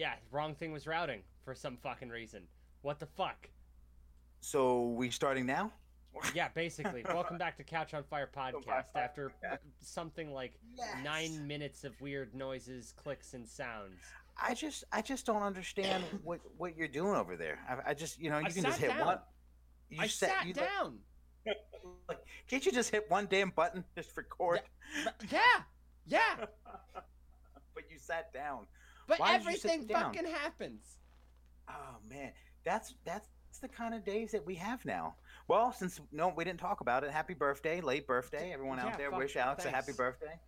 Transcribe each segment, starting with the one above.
yeah, wrong thing was routing for some fucking reason. What the fuck? So we starting now? Yeah, basically. Welcome back to Couch on Fire podcast. After something like nine minutes of weird noises, clicks, and sounds. I just I just don't understand what what you're doing over there. I, I just you know you I can just hit down. one. You I sat- sat you- down. like, can't you just hit one damn button just record? But- Yeah, yeah. But you sat down. But Why did you sit everything fucking happens. Oh man, that's that's the kind of days that we have now. Well, since no, we didn't talk about it. Happy birthday, late birthday, everyone Yeah, out there. Wish Alex a happy birthday.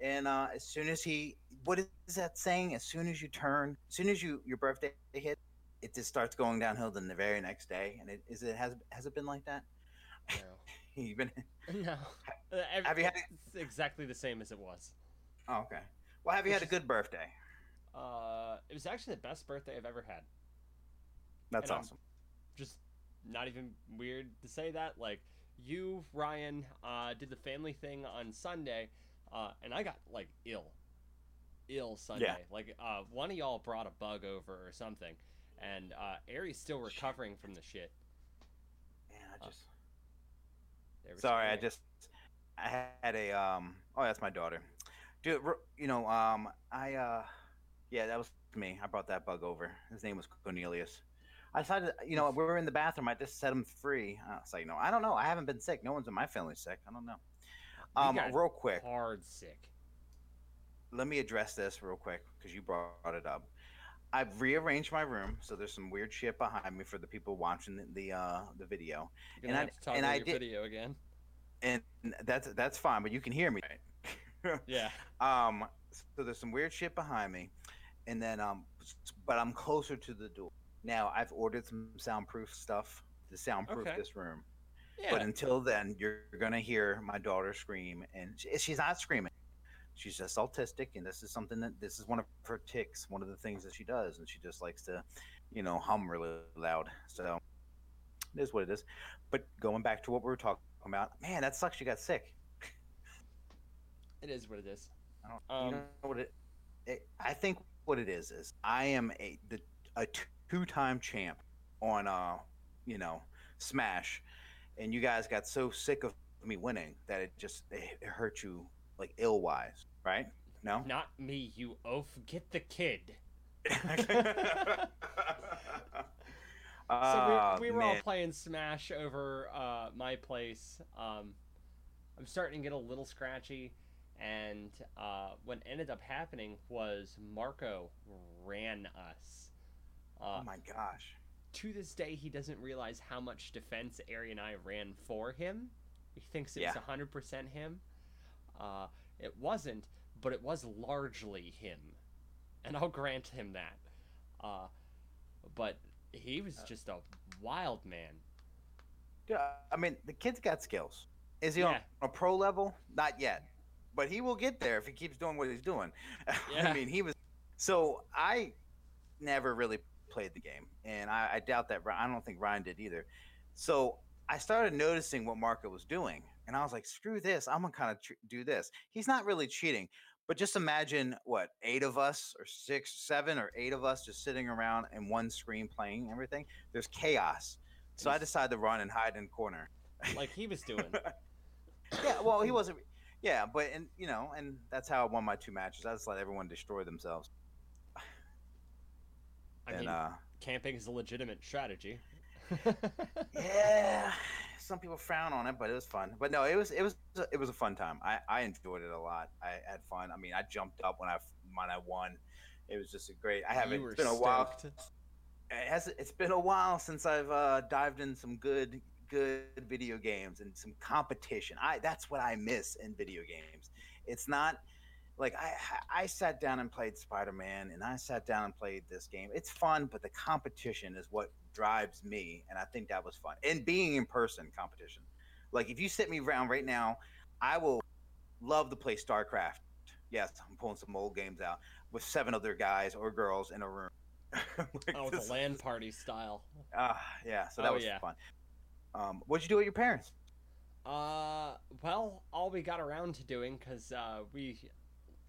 And uh, as soon as he, what is that saying? As soon as you turn, as soon as you your birthday hit, it just starts going downhill. Then the very next day, and it is it has has it been like that? No. Even No. Ev- Have you had- It's exactly the same as it was. oh, okay. Well, have you Which had a good birthday? Uh, it was actually the best birthday I've ever had. That's And I'm- awesome. Just not even weird to say that. Like you, Ryan, uh, did the family thing on Sunday, uh, and I got like ill, ill Sunday. Like uh, one of y'all brought a bug over or something, and uh, Ari's still recovering from the shit. Man, I uh, just. Sorry, I just I had a um oh that's my daughter. Dude, you know, um I uh yeah, that was me. I brought that bug over. His name was Cornelius. I decided, you know, we were in the bathroom. I just set him free. I was like, no, I don't know. I haven't been sick. No one's in my family sick. I don't know. Um, real quick, hard sick. let me address this real quick because you brought it up. I've rearranged my room, so there's some weird shit behind me for the people watching the the, uh, the video, and I- have to talk and I your did- video again. and that's that's fine. But you can hear me. Yeah. Um, so there's some weird shit behind me, and then um, but I'm closer to the door now. I've ordered some soundproof stuff to soundproof Okay. this room. Yeah. But until then, you're gonna hear my daughter scream, and she, she's not screaming. She's just autistic, and this is something that this is one of her ticks. One of the things that she does, and she just likes to, you know, hum really loud. So it is what it is. But going back to what we were talking about, man, that sucks. You got sick. it is what it is. I don't. Um, you know what it, it? I think what it is is I am a the a two-time champ on uh you know Smash, and you guys got so sick of me winning that it just it, it hurt you like ill wise, right? No. Not me, you oaf. Get the kid. So Ah, we, we were all playing Smash over uh, my place. Um, I'm starting to get a little scratchy, and uh, what ended up happening was Marco ran us. Uh, Oh my gosh. to this day, he doesn't realize how much defense Ari and I ran for him. He thinks it was 100% him. Uh, it wasn't, but it was largely him. And I'll grant him that. Uh, but he was just a wild man. Yeah, I mean, the kid's got skills. Is he on a pro level? Not yet, but he will get there if he keeps doing what he's doing. Yeah. I mean, he was. So I never really played the game, and I, I doubt that. I don't think Ryan did either. So I started noticing what Marco was doing, and I was like, "Screw this! I'm gonna kind of tr- do this." He's not really cheating, but just imagine what eight of us, or six, seven, or eight of us just sitting around in one screen playing everything. There's chaos. So I decided to run and hide in corner. Like he was doing. Yeah, well, he wasn't. Yeah, but and you know, and that's how I won my two matches. I just let everyone destroy themselves. I and mean, uh, camping is a legitimate strategy. yeah, some people frown on it, but it was fun. But no, it was it was it was a fun time. I I enjoyed it a lot. I had fun. I mean, I jumped up when I when I won. It was just a great. I haven't. It's been a while. It has. It's been a while since I've uh, dived in some good good video games and some competition. I that's what I miss in video games. It's not like I I sat down and played Spider Man and I sat down and played this game. It's fun, but the competition is what drives me, and I think that was fun. And being in person competition, like if you sit me around right now, I will love to play StarCraft. Yes, I'm pulling some old games out with seven other guys or girls in a room. Like, Oh, the LAN party style. Ah, yeah. So that Oh, was yeah. fun. Um, what'd you do with your parents? Uh, well, all we got around to doing, because uh, we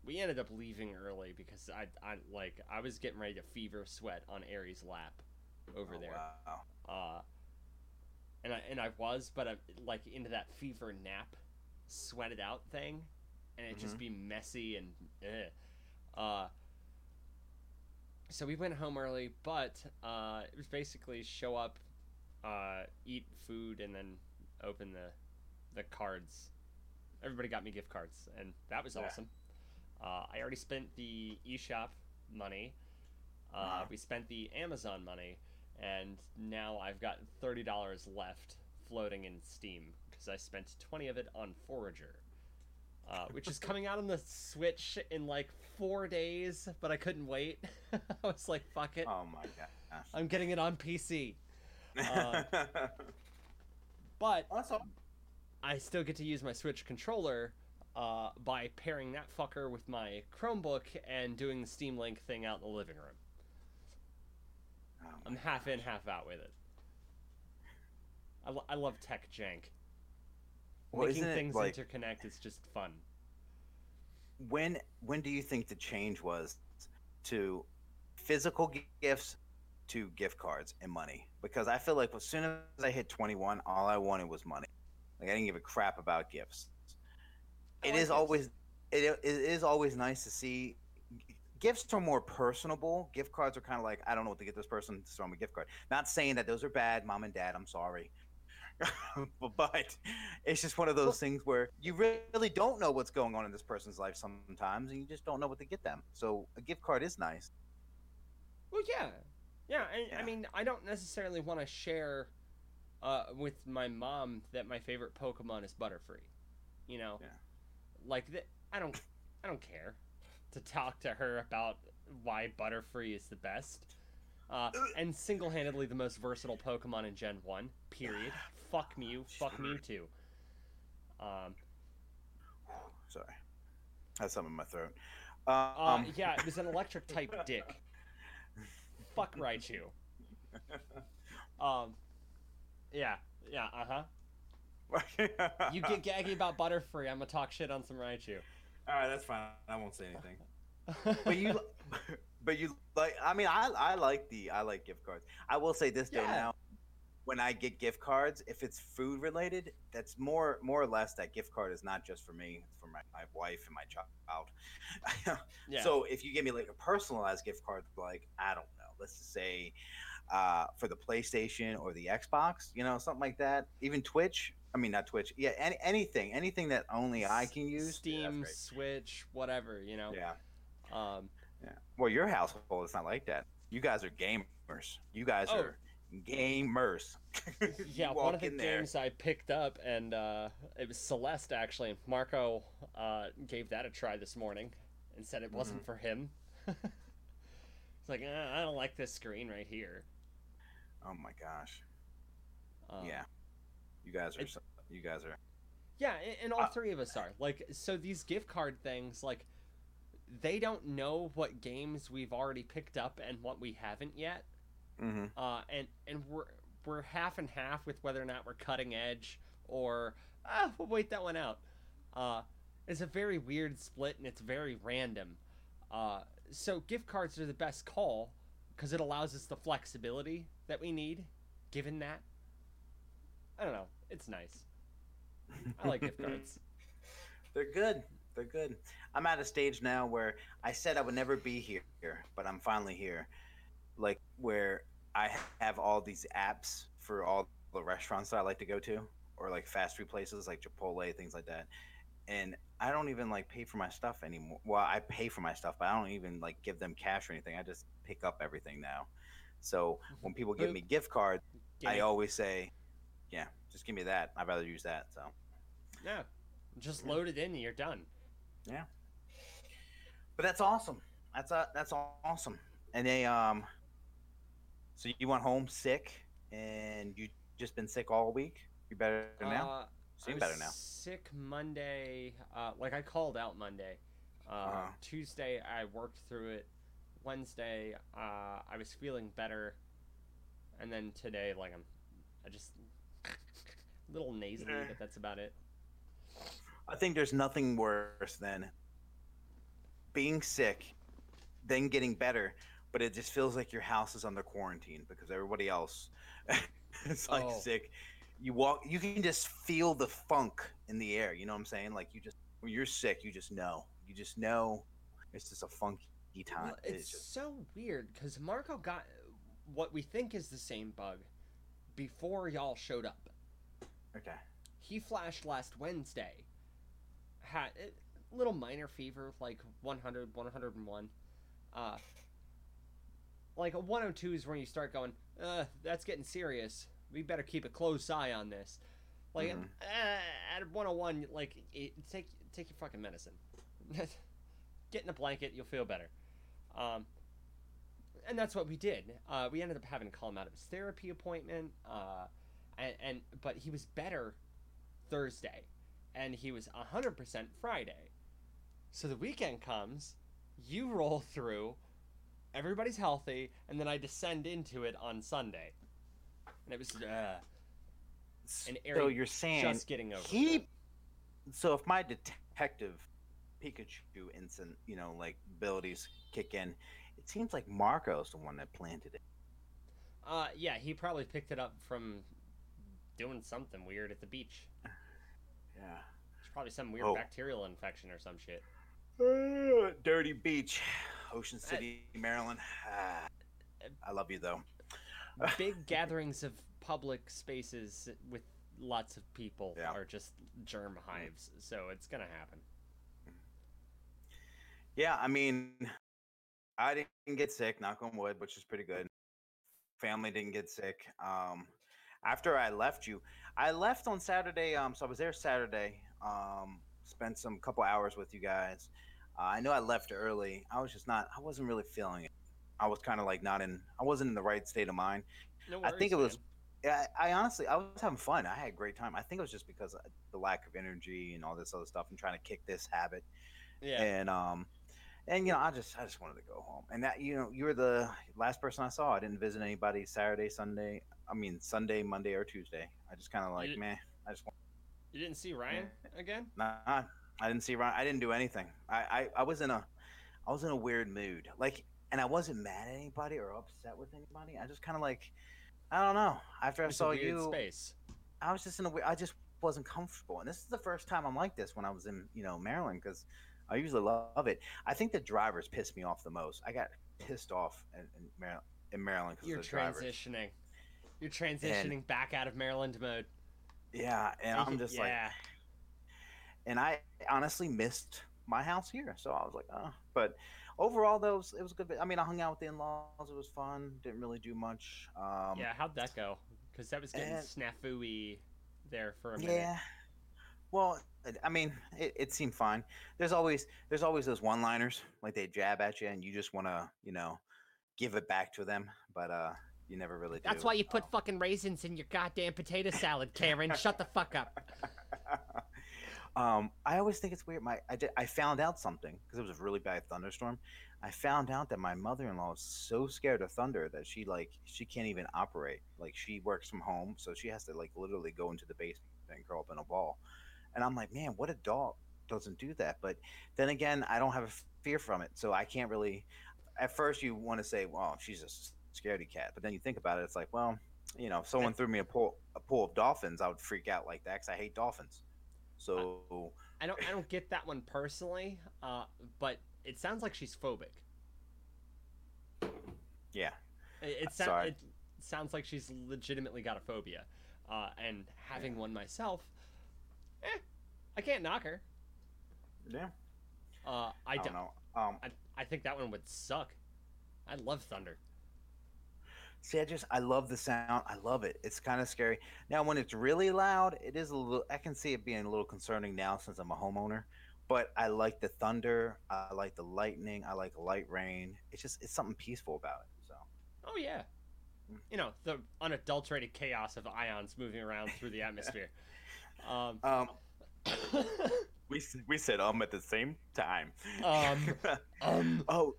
we ended up leaving early because I, I like I was getting ready to fever sweat on Ari's lap over Oh, there. Wow. Uh, and I and I was, but I'm like into that fever nap, sweated out thing, and it just be messy and eh. uh. So we went home early, but uh, it was basically show up, uh, eat food, and then open the the cards. Everybody got me gift cards, and that was Yeah. awesome. Uh, I already spent the eShop money. Uh. We spent the Amazon money, and now I've got thirty dollars left floating in Steam because I spent twenty of it on Forager, uh, which is coming out on the Switch in like four days. But I couldn't wait. I was like, "Fuck it, Oh my gosh. I'm getting it on PC." Uh, But all. I still get to use my Switch controller uh, by pairing that fucker with my Chromebook and doing the Steam Link thing out in the living room. Oh I'm half in, half out with it. I, lo- I love tech jank. Well, Making things like- interconnect is just fun. when when do you think the change was to physical gifts to gift cards and money? Because I feel like as soon as I hit 21, all I wanted was money. Like I didn't give a crap about gifts. It is gifts. always it, it is always nice to see gifts are more personable. Gift cards are kind of like I don't know what to get this person, so I'm a gift card. Not saying that those are bad, mom and dad. I'm sorry. but it's just one of those things where you really don't know what's going on in this person's life sometimes, and you just don't know what to get them. So a gift card is nice. Well, yeah, yeah. I, I mean, I don't necessarily want to share uh, with my mom that my favorite Pokemon is Butterfree. You know, Yeah. like that. I don't. I don't care to talk to her about why Butterfree is the best. Uh, and single-handedly the most versatile Pokemon in Gen One. Period. Fuck Mew. Fuck Mewtwo. Um, Sorry, I had something in my throat. uh, Um, yeah, it was an electric type dick. Fuck Raichu. Um, yeah, yeah, uh huh. You get gaggy about Butterfree, I'm gonna talk shit on some Raichu. All right, that's fine. I won't say anything. but you, but you like. I mean, I I like the I like gift cards. I will say this though Yeah. now, when I get gift cards, if it's food related, that's more more or less that gift card is not just for me. It's for my, my wife and my child. yeah. So if you give me like a personalized gift card, like I don't let's just say uh, for the PlayStation or the Xbox, you know, something like that. Even Twitch. I mean, not Twitch. Yeah, any, anything, anything that only I can use. Steam, great. Switch, whatever, you know. Yeah. Um, Yeah. Well, your household is not like that. You guys are gamers. You guys Oh. are gamers. Yeah, one of the games I picked up, and uh, it was Celeste actually. Marco uh, gave that a try this morning and said it wasn't Mm-hmm. for him. He's like, eh, I don't like this screen right here. Oh my gosh. Um, yeah. You guys are. it- you guys are. Yeah, and, and all Uh, three of us are. Like, so these gift card things, like, they don't know what games we've already picked up and what we haven't yet. Mm-hmm. Uh, and and we're we're half and half with whether or not we're cutting edge or ah, we'll wait that one out. Uh, it's a very weird split and it's very random. Uh, so gift cards are the best call because it allows us the flexibility that we need. Given that, I don't know, it's nice. I like gift cards. They're good. They're good. I'm at a stage now where I said I would never be here, but I'm finally here. Like where I have all these apps for all the restaurants that I like to go to, or like fast food places like Chipotle, things like that. And I don't even like pay for my stuff anymore. Well, I pay for my stuff, but I don't even like give them cash or anything. I just pick up everything now. So when people give me gift cards, I always say, "Yeah, just give me that. I'd rather use that." So. yeah. Just load it in and you're done. Yeah, but that's awesome. That's uh, that's awesome. And they um, so you went home sick, and you just been sick all week. You better now? Uh, Was better now. Sick Monday. Uh, like I called out Monday. Uh, Uh-huh. Tuesday I worked through it. Wednesday uh, I was feeling better, and then today like I'm, I just a little nasally, but that's about it. I think there's nothing worse than being sick, then getting better, but it just feels like your house is under quarantine because everybody else is like Oh. sick. You walk, you can just feel the funk in the air. You know what I'm saying? Like you just when you're sick, you just know. You just know it's just a funky time. Well, it's just so weird because Marco got what we think is the same bug before y'all showed up. okay. He flashed last Wednesday. Had a little minor fever, like 100, 101. Uh, like a 102 is when you start going, uh, that's getting serious. We better keep a close eye on this. Like Mhm. uh, at 101, like it, take take your fucking medicine. Get in a blanket, you'll feel better. Um, and that's what we did. Uh, we ended up having to call him out of his therapy appointment. Uh, and, and but he was better Thursday, and he was hundred percent Friday. So the weekend comes, you roll through, everybody's healthy, and then I descend into it on Sunday, and it was uh, And so you're saying just getting over. he so if my detective pikachu instant you know like abilities kick in it seems like marco's the one that planted it Uh, yeah, he probably picked it up from doing something weird at the beach. yeah It's probably some weird Oh. bacterial infection or some shit. Uh, dirty beach ocean city maryland Ah, i love you though Big gatherings of public spaces with lots of people Yeah. are just germ hives, so it's gonna happen. yeah i mean i didn't get sick knock on wood which is pretty good. Family didn't get sick um after i left you. I left on saturday um so i was there saturday um spent some couple hours with you guys. Uh, i know i left early. I was just not i wasn't really feeling it i was kind of like not in i wasn't in the right state of mind No worries, I think it was. Yeah, I I honestly, I was having fun. I had a great time. I think it was just because of the lack of energy and all this other stuff, and trying to kick this habit. Yeah. And um, and you know, I just, I just wanted to go home. And that, you know, you were the last person I saw. I didn't visit anybody Saturday, Sunday. I mean, Sunday, Monday, or Tuesday. I just kind of like, man, I just want. You didn't see Ryan again? Nah, I didn't see Ryan. I didn't do anything. I, I, I was in a, I was in a weird mood. Like, and I wasn't mad at anybody or upset with anybody. I just kind of like, I don't know. After I It's saw weird you, space. I was just in a weird. I just wasn't comfortable, and this is the first time I'm like this when I was in, you know, Maryland because I usually love it. I think the drivers pissed me off the most. I got pissed off in, in Maryland. In Maryland, because You're of the drivers. transitioning. You're transitioning back out of Maryland mode. Yeah, and I'm just like, yeah. and I honestly missed my house here, so I was like, oh. But overall, though, it was, it was good. I mean, I hung out with the in-laws. It was fun. Didn't really do much. Um, yeah, how'd that go? Because that was getting and- snafu-y there for a minute. Yeah. Well, I mean, it, it seemed fine. There's always there's always those one-liners like they jab at you, and you just want to you know give it back to them, but uh, you never really do. That's why you put Um, fucking raisins in your goddamn potato salad, Karen. Shut the fuck up. um, I always think it's weird. My I, did, I found out something because it was a really bad thunderstorm. I found out that my mother-in-law is so scared of thunder that she like she can't even operate. Like she works from home, so she has to like literally go into the basement and curl up in a ball. And I'm like, man, what adult doesn't do that? But then again, I don't have a fear from it, so I can't really. At first, you want to say, well, she's a scaredy cat, but then you think about it, it's like, well, you know, if someone threw me a pool a pool of dolphins, I would freak out like that because I hate dolphins. So I don't I don't get that one personally, uh, but it sounds like she's phobic. yeah, It, it, it sounds like she's legitimately got a phobia, uh, and having one myself, eh, I can't knock her. yeah. Uh, I I don't. don't know. Um, I, I think that one would suck. I love thunder. See, I just I love the sound. I love it. It's kind of scary. Now, when it's really loud, it is a little. I can see it being a little concerning now since I'm a homeowner. But I like the thunder. I like the lightning. I like light rain. It's just it's something peaceful about it. So Oh yeah. Mm. You know the unadulterated chaos of ions moving around through the atmosphere. Um, um, we we said um at the same time. Um, um, oh,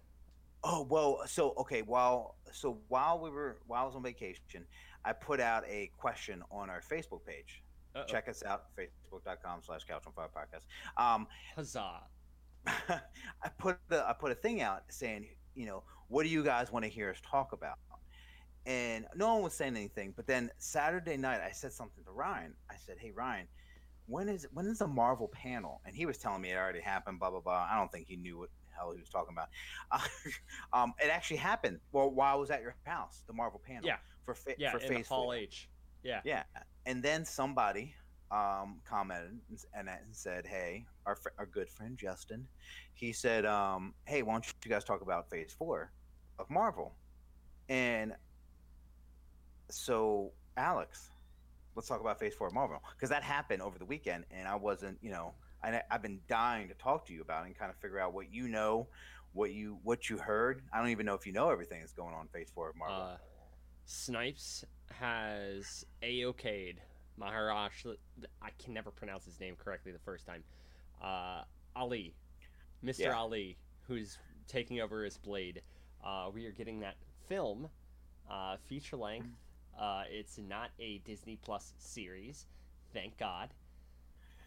oh well. So okay, while so while we were while I was on vacation, I put out a question on our Facebook page. uh-oh. Check us out, facebook.com slash couch on fire podcast. Um, Huzzah! I put the I put a thing out saying, you know, what do you guys want to hear us talk about? And no one was saying anything. But then Saturday night, I said something to Ryan. I said, "Hey Ryan, when is when is the Marvel panel?" And he was telling me it already happened. Blah blah blah. I don't think he knew what hell he was talking about. Uh, um, it actually happened. Well, while I was at your house, the Marvel panel. Yeah. For fa- Yeah, for in Phase Hall Four. H. Yeah. Yeah, and then somebody um, commented and, and and said, "Hey, our fr- our good friend Justin, he said, um, hey, why don't you guys talk about Phase Four of Marvel?" And so, Alex, let's talk about Phase Four of Marvel because that happened over the weekend, and I wasn't, you know, I, I've been dying to talk to you about and kind of figure out what you know, what you what you heard. I don't even know if you know everything that's going on in Phase Four of Marvel. Uh, Snipes has a-okayed Maharaj. I can never pronounce his name correctly the first time. Uh, Ali, Mr. Yeah. Ali, who's taking over as Blade. Uh, we are getting that film, uh, feature length. Uh, it's not a Disney Plus series, thank God.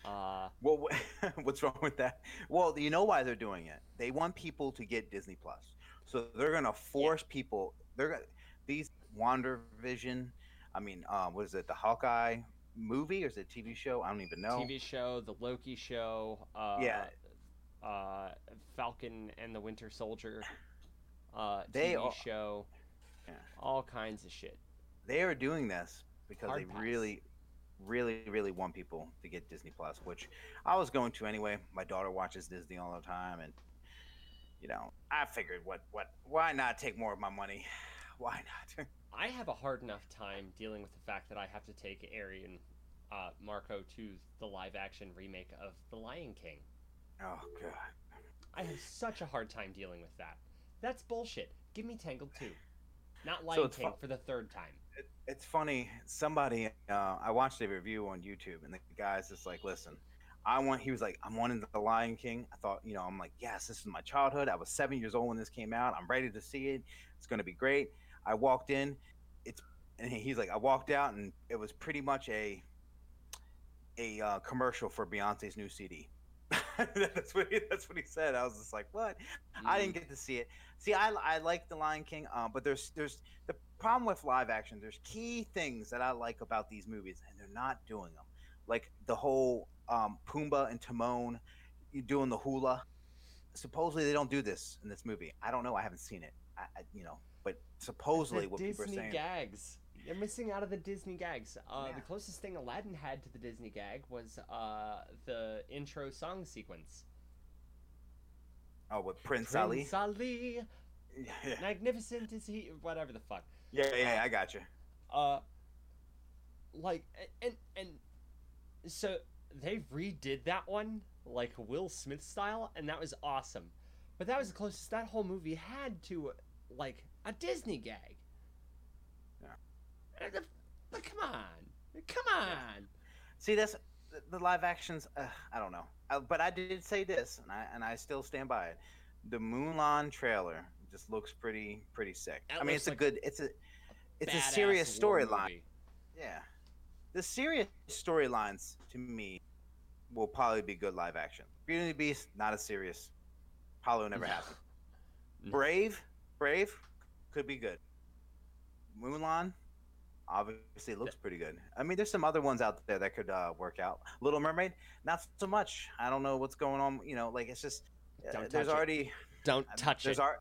Uh, Well, what's wrong with that? Well, you know why they're doing it. They want people to get Disney Plus, so they're gonna force people. They're gonna these Wander Vision. I mean, um, what is it? The Hawkeye movie or is it a TV show? I don't even know. TV show, the Loki show. Uh, Yeah. Uh, Falcon and the Winter Soldier. Uh, They TV are- show. Yeah. All kinds of shit. They are doing this because Hard they pass. really, really, really want people to get Disney Plus, which I was going to anyway. My daughter watches Disney all the time, and you know, I figured, what, what, why not take more of my money? Why not? I have a hard enough time dealing with the fact that I have to take Arian uh, Marco to the live action remake of The Lion King. oh god. I have such a hard time dealing with that. That's bullshit. Give me Tangled 2. Not Lion it's King for the third time. It, it's funny. Somebody, uh, I watched a review on YouTube, and the guy's just like, "Listen, I want." He was like, "I'm wanting the Lion King." I thought, you know, I'm like, "Yes, this is my childhood. I was seven years old when this came out. I'm ready to see it. It's going to be great." I walked in, it's, and he's like, I walked out, and it was pretty much a a uh, commercial for Beyonce's new CD. that's what he, that's what he said. I was just like, "What?" I Mm. didn't get to see it. See, I, I like the Lion King, uh, but there's there's the problem with live action. There's key things that I like about these movies, and they're not doing them. Like the whole um, Pumbaa and Timon, you doing the hula. Supposedly they don't do this in this movie. I don't know. I haven't seen it. I, I you know, but supposedly the what Disney people are saying. gags. You're missing out of the Disney gags. Uh, Yeah. The closest thing Aladdin had to the Disney gag was uh, the intro song sequence. Oh, with Prince, Ali. Prince Ali, Yeah, magnificent is he? Whatever the fuck. Yeah, yeah. I got you. Uh, like and and so they redid that one like Will Smith style, and that was awesome. But that was the closest that whole movie had to like a Disney gag. Yeah. Uh, the- come on, come on. See, that's the- the live actions. Uh, I don't know, uh, but I did say this, and I and I still stand by it. The Mulan trailer just looks pretty pretty sick. That I mean, it's a good. It's a it's a serious storyline. Yeah, the serious storylines to me will probably be good live action. Beauty and the Beast, not as serious. Probably will never No. happen. Brave, Brave, could be good. Mulan, obviously looks pretty good. I mean, there's some other ones out there that could uh, work out. Little Mermaid, not so much. I don't know what's going on. You know, like it's just uh, there's it. already Don't touch there's it. Ar-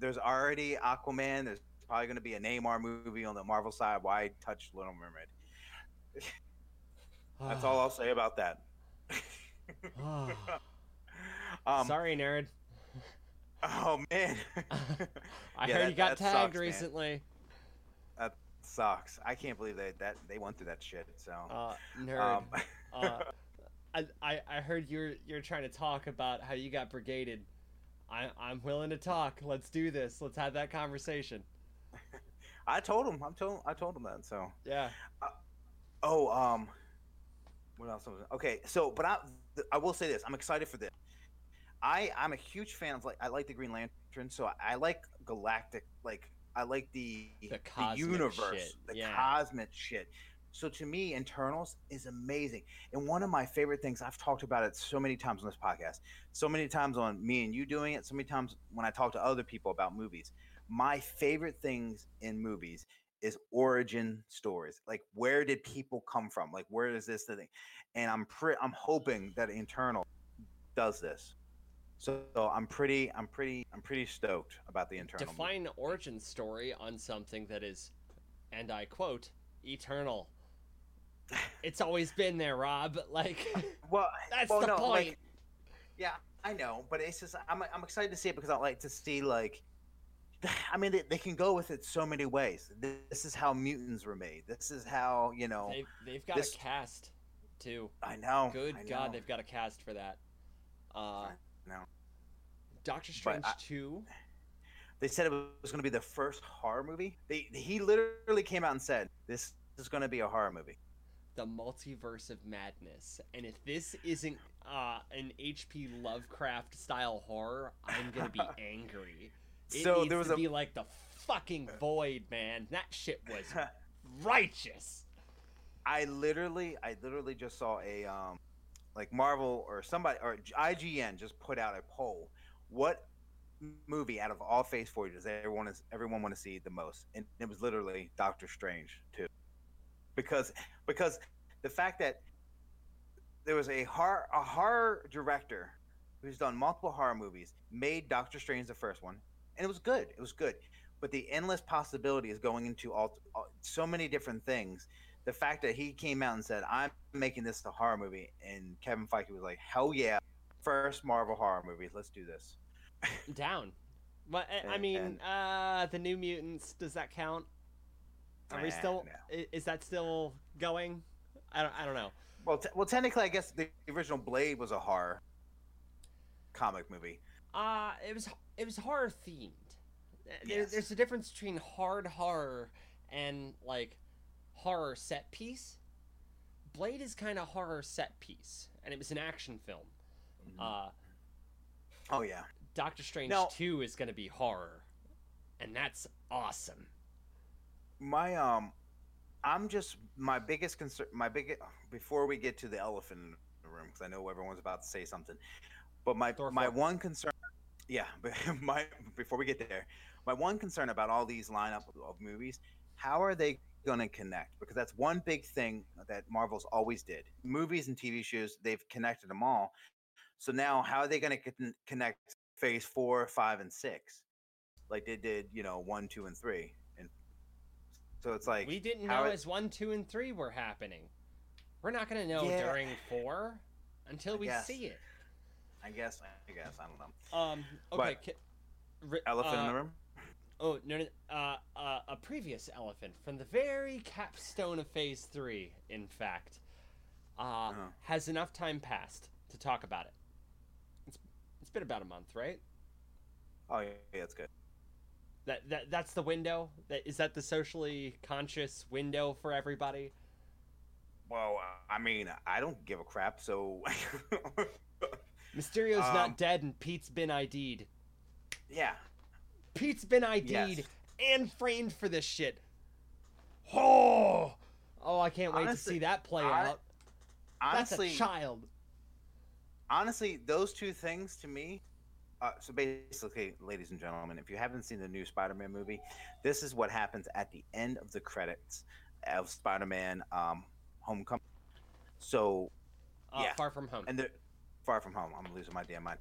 there's already Aquaman. There's probably going to be a Namor movie on the Marvel side. Why touch Little Mermaid? That's all I'll say about that. um, Sorry, nerd. Oh man, I Yeah, heard that- you got that sucks, tagged man. recently. sucks. I can't believe they that they went through that shit. So, Uh, nerd. um, uh, I, I I heard you're you're trying to talk about how you got brigaded. I I'm willing to talk. Let's do this. Let's have that conversation. I told him. I'm told. I told him that. So, Yeah. oh, um, what else? Was, okay, so, but I, I will say this. I'm excited for this. I, I'm a huge fan of like I like the Green Lantern, so I, I like galactic, like I like the The the, universe, shit, the yeah. cosmic shit. So to me, Eternals is amazing. And one of my favorite things, I've talked about it so many times on this podcast, so many times on me and you doing it, so many times when I talk to other people about movies. My favorite things in movies is origin stories. Like where did people come from? Like where is this thing? And I'm pre- I'm hoping that Eternal does this. So, so I'm pretty I'm pretty I'm pretty stoked about the Eternal. Define movie. origin story on something that is and I quote eternal. It's always been there, Rob. Like well that's well, the no, point. Like, yeah, I know, but it's just I'm I'm excited to see it because I like to see like I mean, they, they, can go with it so many ways. This is how mutants were made. This is how you know. They've, they've got this... a cast, too. I know. Good I God, know. they've got a cast for that. Uh, no. Doctor Strange I, two. They said it was going to be the first horror movie. They he literally came out and said this is going to be a horror movie. The multiverse of madness, and if this isn't uh, an H.P. Lovecraft style horror, I'm gonna be angry. It so there was to a be like the fucking void, man. That shit was righteous. I literally, I literally just saw a um, like Marvel or somebody or IGN just put out a poll. What movie out of all Phase Four does everyone is everyone want to see the most? And it was literally Doctor Strange too, because because the fact that there was a horror a horror director who's done multiple horror movies made Doctor Strange the first one, and it was good. It was good, but the endless possibility is going into all, all so many different things the fact that he came out and said, "I'm making this a horror movie," and Kevin Feige was like, "Hell yeah, first Marvel horror movie, let's do this." Down. But I mean, and, uh, the New Mutants. Does that count? Are we still? Is that still going? I don't. I don't know. Well, t- well, technically, I guess the original Blade was a horror comic movie. Uh it was. It was horror themed. Yes. There's a difference between hard horror and like horror set piece. Blade is kind of horror set piece, and it was an action film. Mm-hmm. Uh, oh yeah. Doctor Strange now, Two is going to be horror, and that's awesome. My um, I'm just my biggest concern. My biggest before we get to the elephant in the room, because I know everyone's about to say something. But my my one concern, yeah, but my before we get there, my one concern about all these lineup of movies, how are they going to connect because that's one big thing that Marvel's always did. Movies and TV shows, they've connected them all. So now, how are they going to connect phase four, five, and six, like they did, you know, one, two, and three? So it's like we didn't know it, as one, two, and three were happening. We're not going to know yeah, during four until we see it. I guess. I guess. I don't know. Um. Okay. But, elephant uh, in the room. Oh no! no uh, uh, a previous elephant from the very capstone of Phase Three, in fact, uh, uh-huh. has enough time passed to talk about it. It's it's been about a month, right? Oh yeah, yeah, that's good. That that that's the window. That is that the socially conscious window for everybody. Well, I mean, I don't give a crap. So Mysterio's um, not dead, and Pete's been ID'd. Yeah, Pete's been ID'd yes. and framed for this shit. Oh, oh, I can't wait honestly, to see that play on, out. Honestly, That's a child. Honestly, those two things to me. Uh, so basically, ladies and gentlemen, if you haven't seen the new Spider-Man movie, this is what happens at the end of the credits of Spider-Man um, Homecoming. So, uh, yeah, Far From Home, and the Far From Home. I'm losing my damn mind.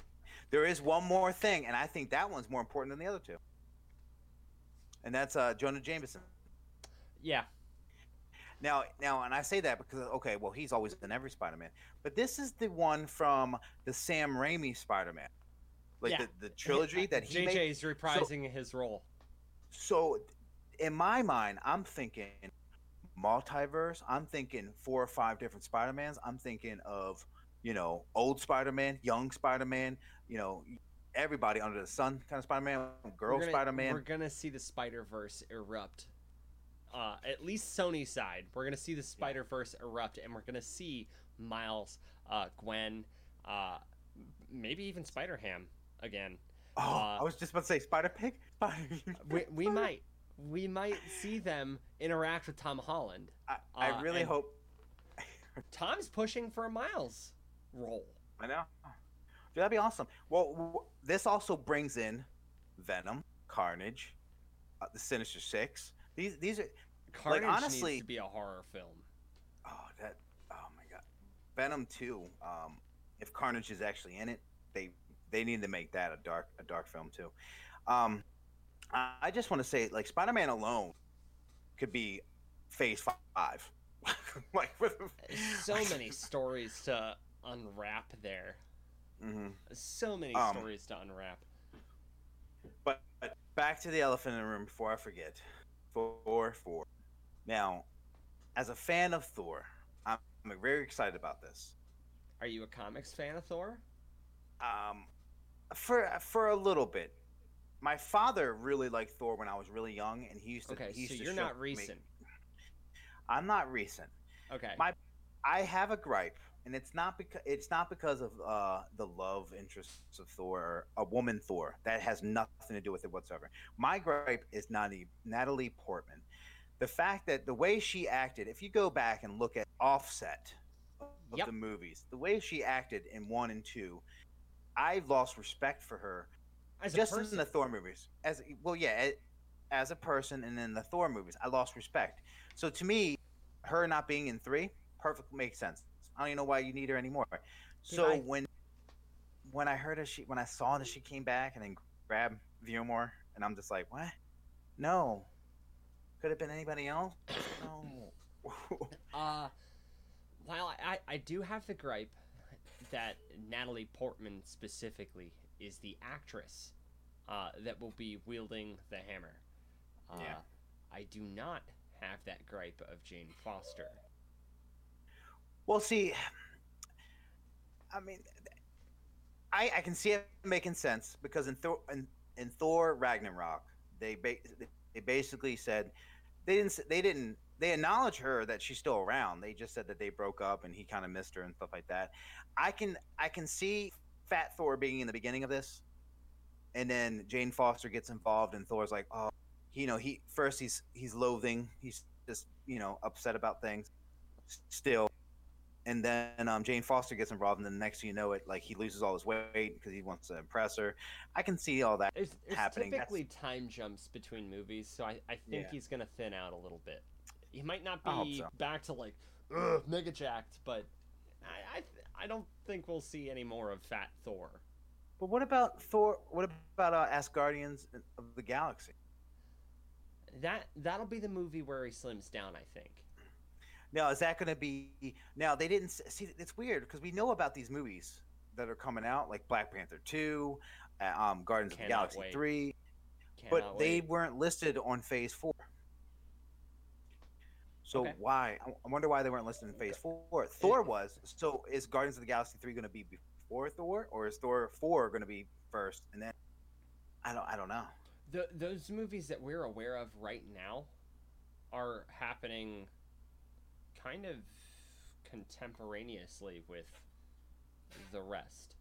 There is one more thing, and I think that one's more important than the other two. And that's uh, Jonah Jameson. Yeah. Now, now, and I say that because okay, well, he's always in every Spider-Man, but this is the one from the Sam Raimi Spider-Man, like yeah. the, the trilogy that he JJ is reprising so, his role. So, in my mind, I'm thinking multiverse. I'm thinking four or five different Spider-Mans. I'm thinking of you know old Spider-Man, young Spider-Man, you know, everybody under the sun kind of Spider-Man, girl Spider-Man. We're gonna see the Spider Verse erupt. Uh, at least Sony side, we're gonna see the Spider Verse erupt, and we're gonna see Miles, uh, Gwen, uh, maybe even Spider Ham again. Oh, uh, I was just about to say Spider Pig. we, we might, we might see them interact with Tom Holland. I, I Uh, really hope. Tom's pushing for a Miles role. I know. Dude, that'd be awesome. Well, w- this also brings in Venom, Carnage, uh, the Sinister Six. These these are Carnage honestly- needs to be a horror film. oh that oh my god, Venom two. Um, if Carnage is actually in it, they they need to make that a dark a dark film too. Um, I, I just want to say like Spider Man alone could be Phase Five. like with So many stories to unwrap there. Mhm. So many Um, stories to unwrap. But, but back to the elephant in the room before I forget. Thor four. Now, as a fan of Thor, I'm, I'm very excited about this. Are you a comics fan of Thor? Um, for for a little bit. My father really liked Thor when I was really young, and he used to. Okay, he used so to you're not me- recent. I'm not recent. Okay. My- I have a gripe, and it's not because it's not because of uh, the love interests of Thor or a woman Thor. That has nothing to do with it whatsoever. My gripe is Natalie, Natalie Portman. The fact that the way she acted, if you go back and look at Offset of Yep. the movies, the way she acted in one and two, I've lost respect for her As just person, in the Thor movies. As well, yeah, as a person, and in the Thor movies, I lost respect. So to me, her not being in three, perfect makes sense. I don't even know why you need her anymore. So I- when when I heard her, she, when I saw that she came back and then grabbed Viewmore, and I'm just like, what? No, could have been anybody else. No. Uh, while I, I do have the gripe that Natalie Portman specifically is the actress uh, that will be wielding the hammer. Uh, Yeah. I do not have that gripe of Jane Foster. Well, see, I mean, I I can see it making sense because in Thor in, in Thor Ragnarok, they ba- they basically said they didn't they didn't they acknowledge her that she's still around. They just said that they broke up and he kind of missed her and stuff like that. I can I can see Fat Thor being in the beginning of this, and then Jane Foster gets involved and Thor's like, oh, you know, he first he's he's loathing, he's just you know upset about things, still and then um, Jane Foster gets involved, and then the next thing you know, it like he loses all his weight because he wants to impress her. I can see all that. There's, there's happening. That's- typically time jumps between movies, so I, I think Yeah. he's going to thin out a little bit. He might not be so. back to like, ugh, mega jacked, but I, I, th- I don't think we'll see any more of Fat Thor. But what about Thor? What about uh, Asgardians of the Galaxy? That that'll be the movie where he slims down, I think. Now, is that going to be? Now they didn't see. It's weird because we know about these movies that are coming out, like Black Panther two, uh, um, Guardians of the Galaxy wait. three, Cannot but they weren't listed on Phase four. So Okay. why? I- wonder why they weren't listed in Phase four. Thor was. So is Guardians of the Galaxy three going to be before Thor, or is Thor four going to be first, and then? I don't. I don't know. The, those movies that we're aware of right now are happening kind of contemporaneously with the rest.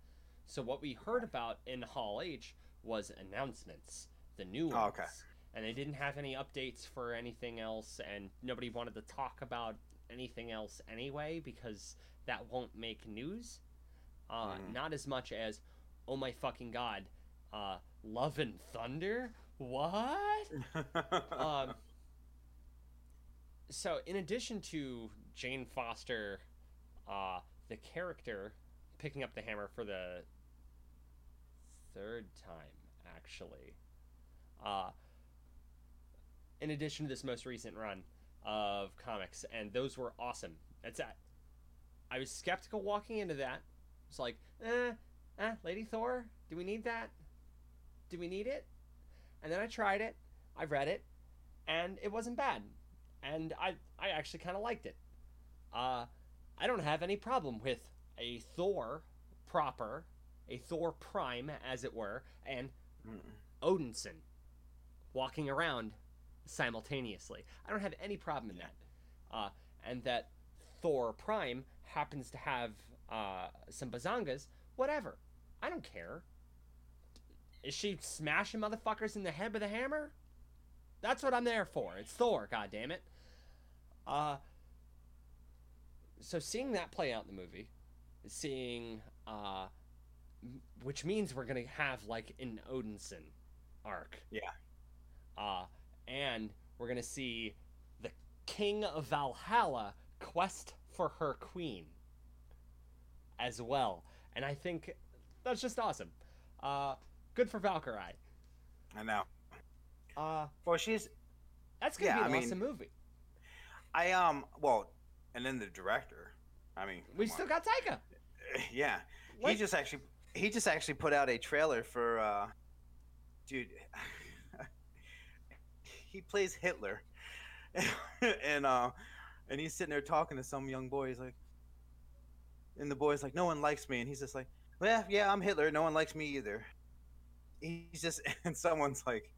So what we heard about in Hall H was announcements, the new ones. Oh, okay. And they didn't have any updates for anything else and nobody wanted to talk about anything else anyway because that won't make news. Uh, Mhm. not as much as oh my fucking god, uh, Love and Thunder? What? um, so, in addition to Jane Foster, uh, the character picking up the hammer for the third time, actually, uh, in addition to this most recent run of comics, and those were awesome. That's that. I was skeptical walking into that. It's like, eh, eh, Lady Thor, do we need that? Do we need it? And then I tried it. I read it, and it wasn't bad, and I I actually kind of liked it. Uh, I don't have any problem with a Thor proper, a Thor prime, as it were, and. Odinson walking around simultaneously. I don't have any problem in that. Uh, and that Thor Prime happens to have uh, some bazongas, whatever. I don't care. Is she smashing motherfuckers in the head with a hammer? That's what I'm there for. It's Thor, God damn it. Uh, so seeing that play out in the movie, seeing, uh, which means we're gonna have like an Odinson arc. Yeah. Uh, and we're gonna see the King of Valhalla quest for her queen as well, and I think that's just awesome. Uh, good for Valkyrie. I know. Uh, Well, she's that's gonna Yeah, be an I mean- awesome movie. I um well, and then the director. I mean, We still on. got Taika. yeah. Like- he just actually he just actually put out a trailer for uh dude he plays Hitler and uh and he's sitting there talking to some young boy he's like and the boy's like no one likes me and he's just like well yeah I'm Hitler no one likes me either he's just and someone's like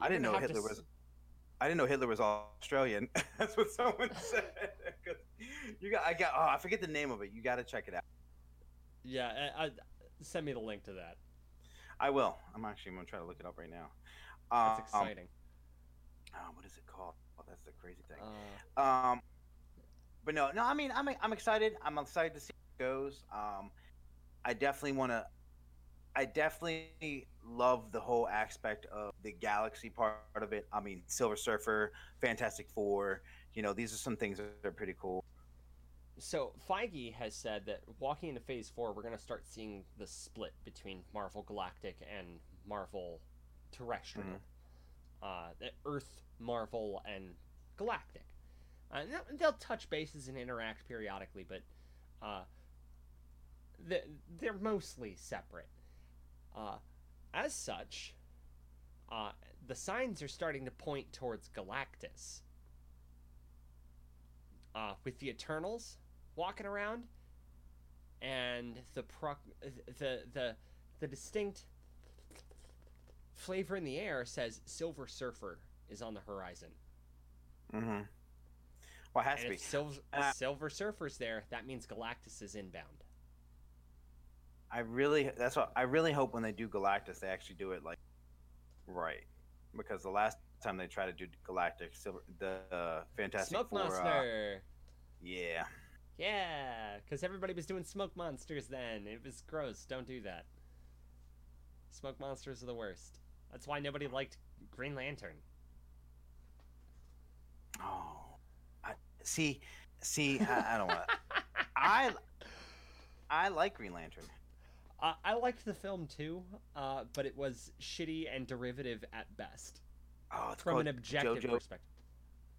I You're didn't know have to Hitler was I didn't know Hitler was Australian that's what someone said. you got I got oh I forget the name of it you got to check it out Yeah, I, I, send me the link to that. I will. I'm actually gonna try to look it up right now. That's Um, exciting. Oh, what is it called? Oh, that's the crazy thing. Uh, Um, but no, no. I mean, I'm I'm excited. I'm excited to see how it goes. Um, I definitely want to. I definitely love the whole aspect of the galaxy part of it. I mean, Silver Surfer, Fantastic Four. You know, these are some things that are pretty cool. so Feige has said that walking into Phase Four, we're going to start seeing the split between Marvel Galactic and Marvel Terrestrial. Mm-hmm. Uh, the Earth, Marvel, and Galactic. Uh, they'll- touch bases and interact periodically, but uh, they're mostly separate. Uh, as such, uh, the signs are starting to point towards Galactus. Uh, with the Eternals walking around, and the pro- the the the distinct flavor in the air says Silver Surfer is on the horizon. Mm-hmm. Well, it has And to be. Silver, Uh, Silver Surfer's there, that means Galactus is inbound. I really. That's what I really hope when they do Galactus, they actually do it like right, because the last time they tried to do Galactic, Silver, the uh, Fantastic Smoke Four. uh, Monster! yeah. Yeah, because everybody was doing Smoke Monsters then. It was gross. Don't do that. Smoke Monsters are the worst. That's why nobody liked Green Lantern. Oh, I see. See, I, I don't want. I I like Green Lantern. Uh, I liked the film too, uh, but it was shitty and derivative at best Oh, it's from an objective Jojo. perspective.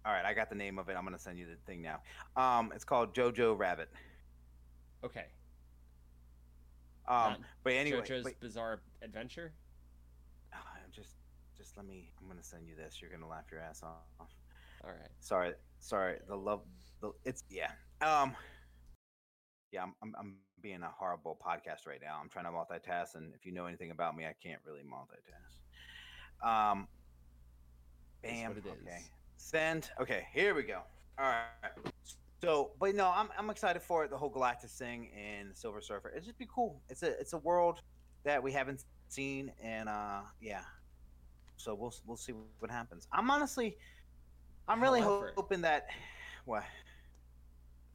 All right, I got the name of it. I'm gonna send you the thing now. Um, it's called Jojo Rabbit. Okay. Um, Not but anyway, JoJo's but- Bizarre Adventure. ah, just just let me. I'm gonna send you this. You're gonna laugh your ass off. All right. Sorry, sorry. The love, the it's yeah. Um, yeah. I'm I'm, I'm being a horrible podcast right now. I'm trying to multitask, and if you know anything about me, I can't really multitask. Um, bam. okay. is. Send. Okay, here we go. All right. So, but no, I'm I'm excited for it. The whole Galactus thing and Silver Surfer. It's just be cool. It's a it's a world that we haven't seen, and uh, yeah. So we'll we'll see what happens. I'm honestly, I'm really However- hoping that. What?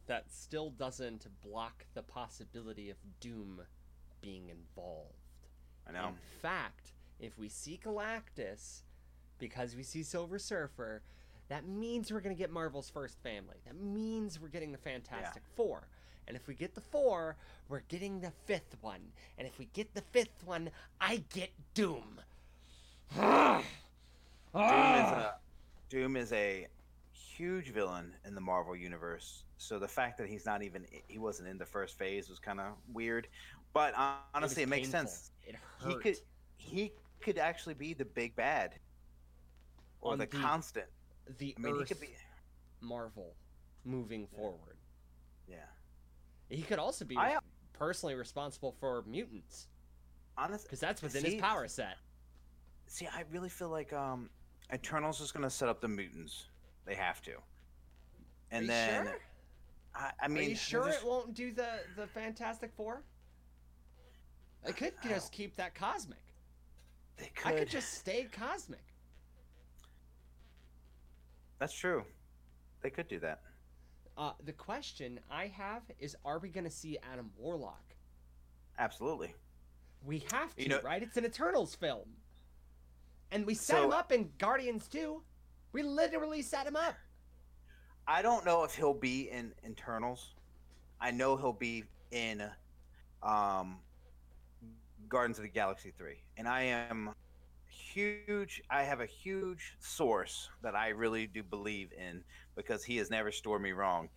That still doesn't block the possibility of Doom being involved. I know. In fact, if we see Galactus, because we see Silver Surfer, that means we're going to get Marvel's first family. That means we're getting the Fantastic Four. And if we get the four, we're getting the fifth one. And if we get the fifth one, I get Doom. Doom is a Doom is a huge villain in the Marvel universe. So the fact that he's not even he wasn't in the first phase was kind of weird. But uh, honestly, it, was makes sense. It He could he could actually be the big bad or the the- constant. the I mean, he could be. Marvel moving Yeah. forward. Yeah. He could also be I- personally responsible for mutants Honestly, because that's within See- his power set. see, I really feel like um, Eternals is going to set up the mutants. They have to. And Are you then sure? I, I mean, Are you sure just- it won't do the the Fantastic Four? I could just keep that cosmic. they could. I could. could just stay cosmic. That's true. They could do that. Uh, the question I have is: Are we going to see Adam Warlock? Absolutely. We have to, You know- right? It's an Eternals film, and we set So- him up in Guardians too. We literally set him up. I don't know if he'll be in Eternals. I know he'll be in um, Guardians of the Galaxy 3. And I am huge I have a huge source that I really do believe in because he has never stored me wrong.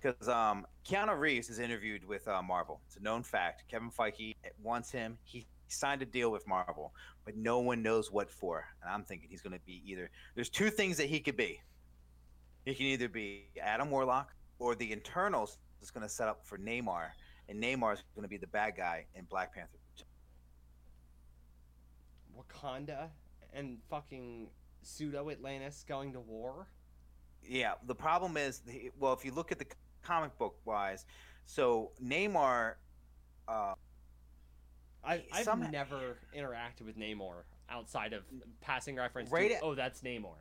Because um, Keanu Reeves is interviewed with uh, Marvel. It's a known fact. Kevin Feige wants him. He signed a deal with Marvel, but no one knows what for. And I'm thinking he's going to be either. There's two things that he could be. He can either be Adam Warlock or the Eternals is going to set up for Namor, and Namor is going to be the bad guy in Black Panther. Wakanda and fucking pseudo Atlantis going to war. Yeah, the problem is, well, if you look at the comic book wise, so Namor, uh, I, I've Some- never interacted with Namor outside of passing reference Right to, at- oh, that's Namor.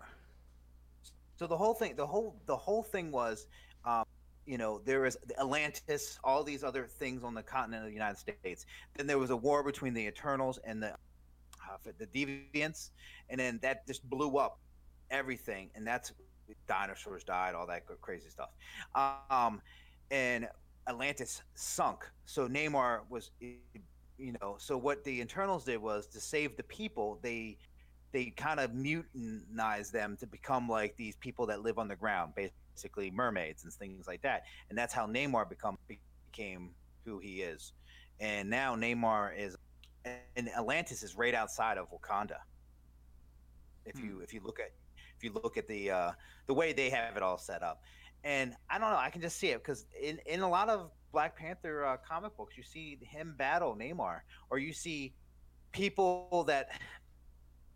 so the whole thing, the whole, the whole thing was, um, you know, there was Atlantis, all these other things on the continent of the United States. Then there was a war between the Eternals and the uh, the Deviants, and then that just blew up everything, and that's dinosaurs died, all that crazy stuff. Um, and Atlantis sunk. So Namor was, you know, so what the Eternals did was to save the people. They they kind of mutinized them to become like these people that live on the ground, basically mermaids and things like that. And that's how Namor become became who he is. And now Namor is, and Atlantis is right outside of Wakanda. If you if you look at if you look at the uh, the way they have it all set up, and I don't know, I can just see it because in in a lot of Black Panther uh, comic books, you see him battle Namor, or you see people that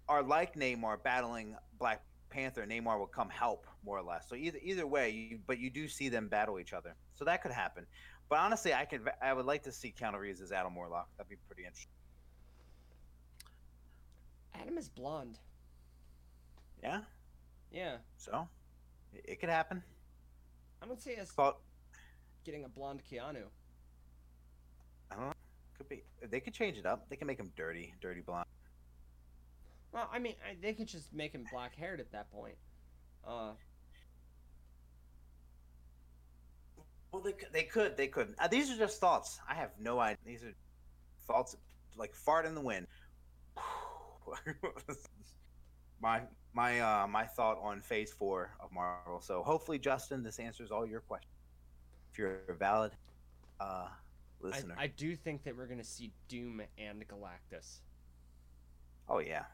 are like Namor battling Black Panther. Namor will come help more or less. So either either way, you, but you do see them battle each other. So that could happen. But honestly, I could I would like to see Keanu Reeves as Adam Warlock. That'd be pretty interesting. Adam is blonde. Yeah. Yeah. So it, it could happen. I don't see us Thought getting a blonde Keanu. I don't know. Could be. They could change it up. They can make him dirty, dirty blonde. Well, I mean, I, they could just make him black haired at that point. Uh, Well, they could. They could. They could. Uh, these are just thoughts. I have no idea. These are thoughts like fart in the wind. my my uh my thought on Phase Four of Marvel. So hopefully, Justin, this answers all your questions. If you're a valid uh listener. I do think that we're gonna see Doom and Galactus, oh yeah,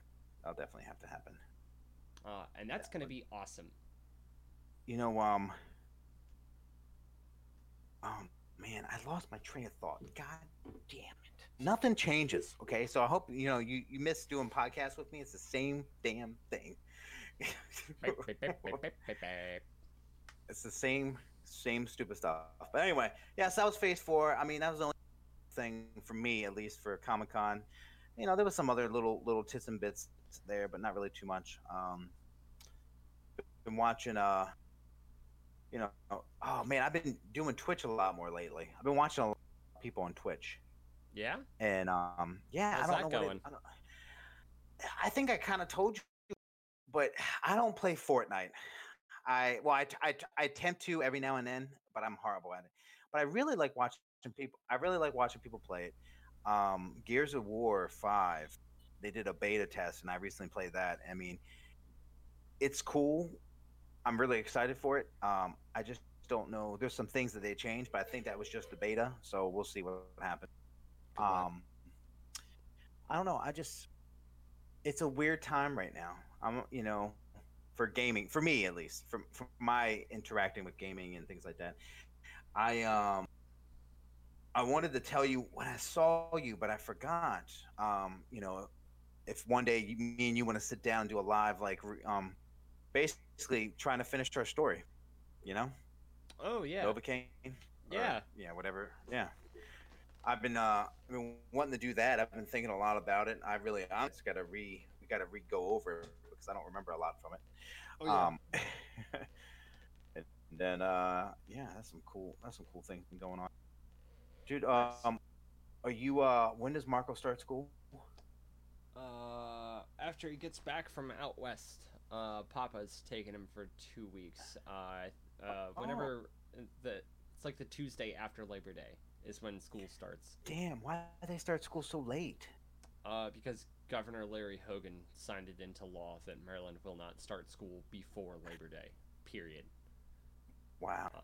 that'll definitely have to happen. uh, and that's gonna be awesome. You know, um, um, man, I lost my train of thought. God damn it! Nothing changes. Okay, so I hope you know you you miss doing podcasts with me. It's the same damn thing. it's the same same stupid stuff. But anyway, yes, that was Phase Four. I mean, that was the only thing for me, at least for Comic Con. You know, there was some other little little tits and bits there, but not really too much. Um, been watching uh you know oh man i've been doing twitch a lot more lately i've been watching a lot of people on twitch Yeah. and um yeah How's i don't know going? what it, I, don't, I think i kind of told you but i don't play fortnite i well I, I i attempt to every now and then but i'm horrible at it. But i really like watching people i really like watching people play it. Um gears of war 5 they did a beta test and i recently played that. I mean it's cool. I'm really excited for it. Um i just don't know. There's some things that they changed but i think that was just the beta so we'll see what happens um i don't know i just it's a weird time right now. I'm you know for gaming for me at least from from my interacting with gaming and things like that i um i wanted to tell you when i saw you but i forgot um you know if one day you, me and you want to sit down and do a live like um basically trying to finish our story you know Oh yeah. Novocaine. or- Yeah. yeah, whatever. Yeah. I've been uh I've been wanting to do that. I've been thinking a lot about it. I really I just gotta re we gotta re go over because I don't remember a lot from it. Oh, yeah. Um and then uh yeah, that's some cool that's some cool things going on. Dude, um are you uh when does Marco start school? Uh after he gets back from out west. Uh Papa's taking him for 2 weeks. Uh uh whenever oh. the it's like the Tuesday after Labor Day is when school starts. Damn, why do they start school so late? Uh, because Governor Larry Hogan signed it into law that Maryland will not start school before Labor Day. Period. Wow. Uh,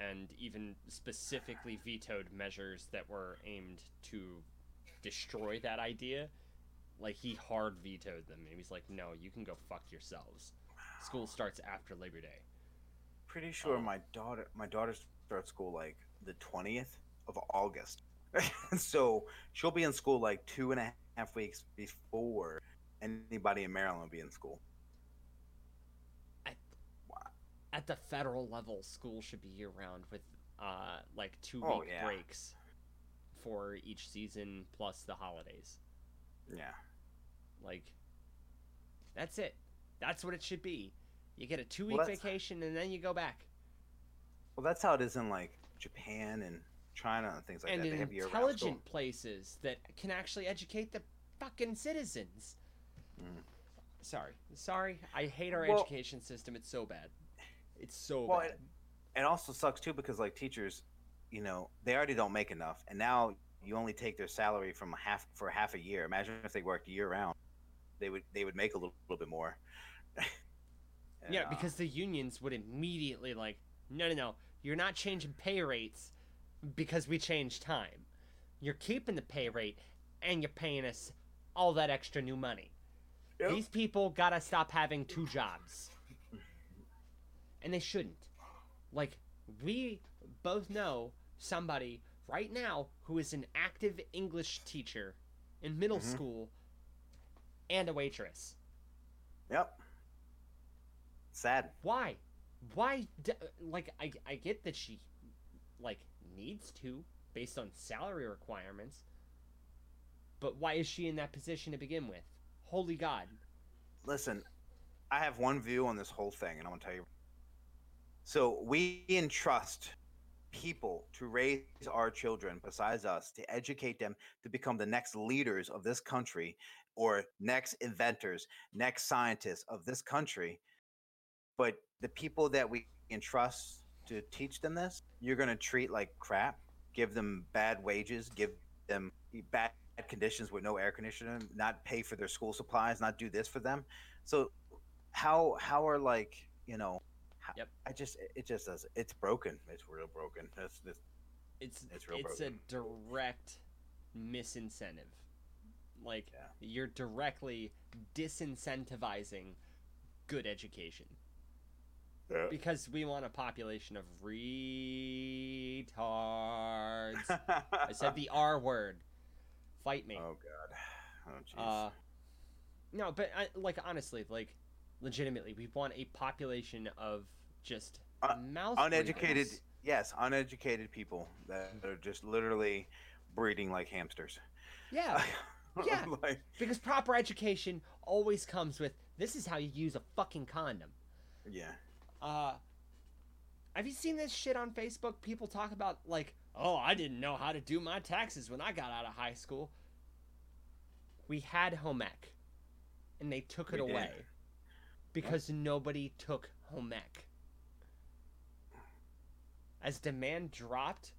and even specifically vetoed measures that were aimed to destroy that idea. Like he hard vetoed them. And he's like, "No, you can go fuck yourselves. Wow. School starts after Labor Day." Pretty sure um, my daughter, my daughter starts school like the twentieth of August. so she'll be in school like two and a half weeks before anybody in Maryland will be in school. At, at the federal level, school should be year round with uh, like two week yeah. breaks for each season plus the holidays. Yeah. Like, that's it. That's what it should be. You get a two week well, vacation and then you go back. Well, that's how it is in like Japan and China and things like and that. And intelligent places that can actually educate the fucking citizens. Mm. Sorry, sorry. I hate our well, education system. It's so bad. It's so well, bad. It, it also sucks too because like teachers, you know, they already don't make enough, and now you only take their salary from half for half a year. Imagine if they worked year round, they would they would make a little, little bit more. and, yeah, uh, because the unions would immediately like, no, no, no, you're not changing pay rates because we changed time. You're keeping the pay rate and you're paying us all that extra new money. Yep. These people gotta stop having two jobs. And they shouldn't. Like, we both know somebody right now who is an active English teacher in middle mm-hmm. school and a waitress. Yep. Sad. Why? Why? like, I, I get that she, like, needs to based on salary requirements. But why is she in that position to begin with? Holy God. Listen, I have one view on this whole thing, and I'm going to tell you. So we entrust people to raise our children besides us, to educate them to become the next leaders of this country or next inventors, next scientists of this country. But the people that we entrust to teach them this, you're going to treat like crap, give them bad wages, give them bad conditions with no air conditioning, not pay for their school supplies, not do this for them. So how how are like you know? Yep. I just it just does it's broken. It's real broken. That's this. It's it's real it's broken. a direct misincentive. Like yeah. you're directly disincentivizing good education. Yeah. Because we want a population of retards. I said the R word. Fight me. Oh God. Oh jeez. Uh, no, but I, like honestly, like legitimately, we want a population of just uh, mouth uneducated. Breeders. Yes, uneducated people that are just literally breeding like hamsters. Yeah. yeah. like, because proper education always comes with this is how you use a fucking condom. Yeah. Uh, have you seen this shit on Facebook? People talk about like, oh, I didn't know how to do my taxes when I got out of high school. We had home ec, and they took it we away did. because what? nobody took home ec. As demand dropped,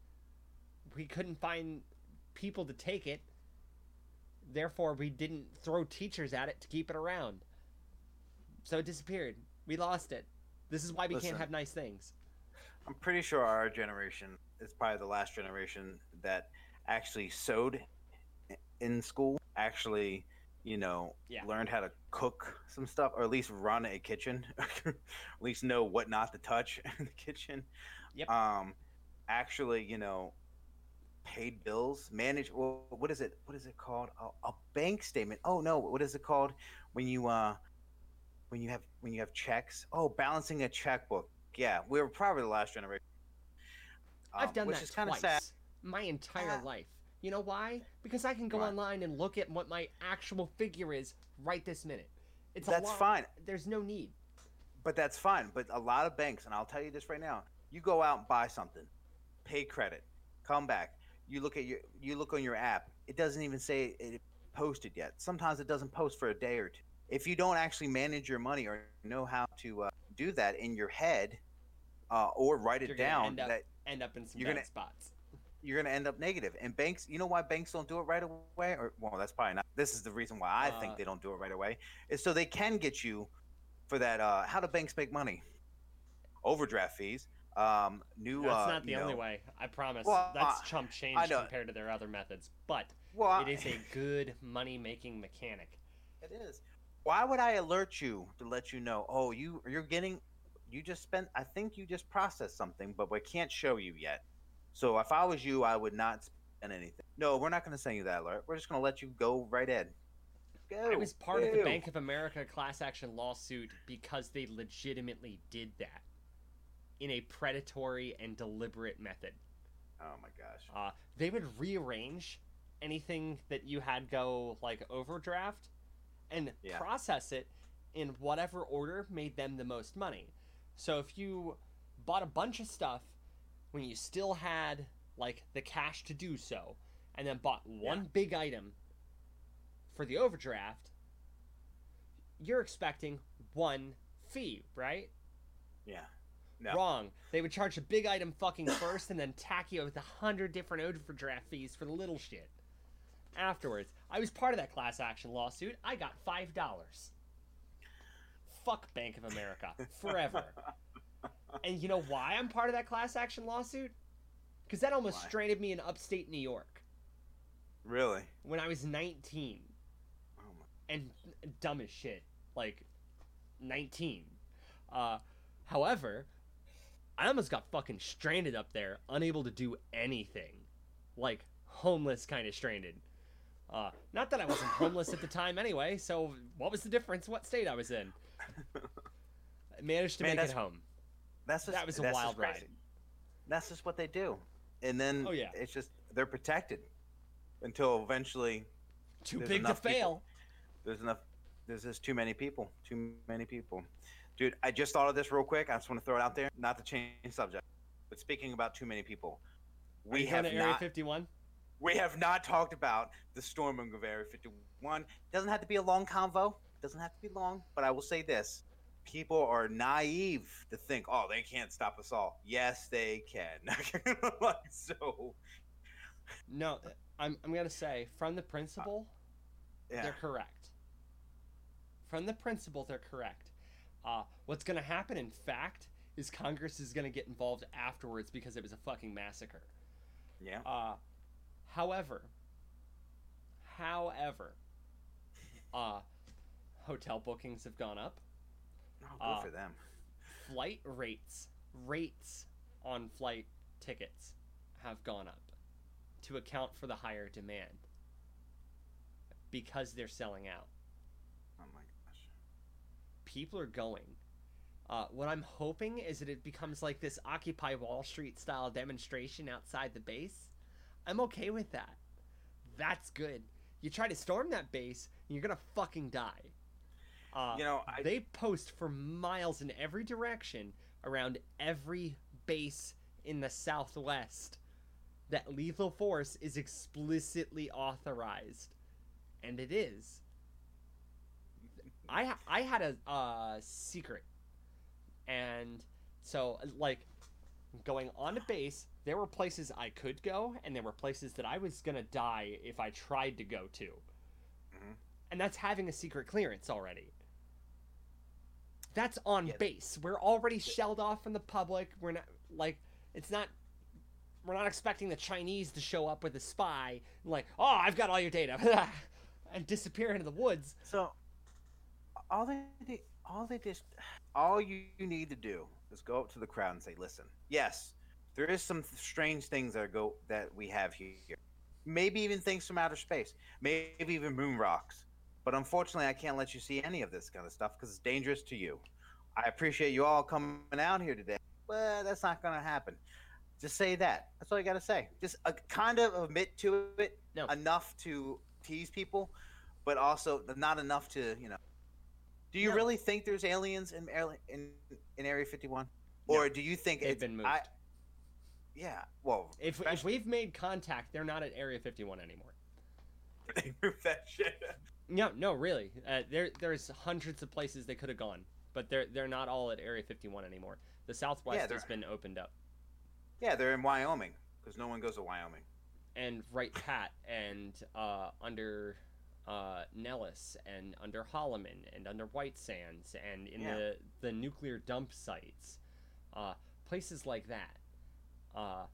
we couldn't find people to take it. Therefore, we didn't throw teachers at it to keep it around. So it disappeared. We lost it. This is why we Listen, can't have nice things. I'm pretty sure our generation is probably the last generation that actually sewed in school, actually, you know, yeah. learned how to cook some stuff, or at least run a kitchen, at least know what not to touch in the kitchen. Yep. Um, actually, you know, paid bills, manage. Well, what is it? What is it called? A, a bank statement. Oh no, what is it called when you uh when you have when you have checks. Oh, balancing a checkbook. Yeah, we were probably the last generation. Um, I've done which that is twice. Sad. My entire life. You know why? Because I can go online and look at what my actual figure is right this minute. It's that's fine. There's no need. but that's fine. But a lot of banks, and I'll tell you this right now, you go out and buy something, pay credit, come back. You look at your you look on your app. It doesn't even say it posted yet. Sometimes it doesn't post for a day or two. If you don't actually manage your money or know how to uh, do that in your head, uh, or write it down, end up- that End up in some You're bad gonna- spots. you're going to end up negative. And banks, you know why banks don't do it right away? Or well, that's probably not. This is the reason why I Uh, think they don't do it right away. Is so they can get you for that. Uh, how do banks make money? Overdraft fees. Um, new. That's uh, not the only know- way. I promise. Well, That's chump change compared to their other methods, but Well, it is a good money making mechanic. It is. Why would I alert you to let you know? Oh, you you're getting, you just spent. I think you just processed something, but we can't show you yet. So if I was you, I would not spend anything. No, we're not going to send you that alert. We're just going to let you go right in. Go. I was part of the Bank of America class action lawsuit because they legitimately did that in a predatory and deliberate method. Oh my gosh. Uh, they would rearrange anything that you had go like overdraft and Yeah. process it in whatever order made them the most money. So if you bought a bunch of stuff when you still had like the cash to do so and then bought one big item for the overdraft, you're expecting one fee, right? Yeah. No. Wrong. They would charge a big item fucking first and then tack you with a hundred different overdraft fees for the little shit. Afterwards, I was part of that class action lawsuit. I got five dollars. Fuck Bank of America forever. and you know why I'm part of that class action lawsuit? Because that almost Why? stranded me in upstate New York Really? when I was 19 Oh my. and dumb as shit, like 19. Uh, however, I almost got fucking stranded up there, unable to do anything, like homeless kind of stranded. Uh, not that I wasn't homeless at the time anyway. So what was the difference? What state I was in? I managed to Man, make it home. That's just, That was a wild ride. That's just what they do, and then Oh, yeah. it's just they're protected until eventually Too big to enough people. fail. there's enough there's just too many people too many people dude i just thought of this real quick i just want to throw it out there not to change subject but speaking about too many people Are we you have going Area not 51. We have not talked about the storming of area 51 doesn't have to be a long convo. Doesn't have to be long but i will say this. People are naive to think oh they can't stop us all. Yes they can. Like so. No, I'm, I'm going to say from the principle, yeah. they're correct. From the principle, they're correct. Uh, what's going to happen, in fact, is Congress is going to get involved afterwards because it was a fucking massacre. yeah. Uh, however, however, uh, hotel bookings have gone up. oh, good uh, for them Flight rates, rates on flight tickets have gone up to account for the higher demand because they're selling out. oh my gosh people are going. Uh, what I'm hoping is that it becomes like this Occupy Wall Street style demonstration outside the base. I'm okay with that. That's good. You try to storm that base, and you're gonna fucking die. Uh, you know i they post for miles in every direction around every base in the Southwest that lethal force is explicitly authorized, and it is. I I had a uh, secret, and so like going on to base, there were places I could go, and there were places that I was gonna die if I tried to go to, Mhm. and that's having a secret clearance already. That's on Yes. base. We're already shelled off from the public. We're not like it's not. We're not expecting the Chinese to show up with a spy like, oh, I've got all your data, and disappear into the woods. So all they- all they just all you need to do is go up to the crowd and say, "Listen, yes, there is some strange things that go that we have here. Maybe even things from outer space. Maybe even moon rocks. But unfortunately, I can't let you see any of this kind of stuff because it's dangerous to you. I appreciate you all coming out here today, but that's not going to happen. Just say that. That's all you got to say. Just uh, kind of admit to it No. enough to tease people, but also not enough to you know Do you really think there's aliens in in, in Area 51, No. or do you think They've it's been moved. I, yeah, well, if, if we've made contact, they're not at Area 51 anymore. they moved that shit. No, no, really. Uh, there, there's hundreds of places they could have gone, but they're they're not all at Area 51 anymore. The Southwest they're- has been opened up, Yeah, they're in Wyoming because no one goes to Wyoming. and right, Pat, and uh, under uh, Nellis, and under Holloman, and under White Sands, and in Yeah. the the nuclear dump sites, uh, places like that. Uh,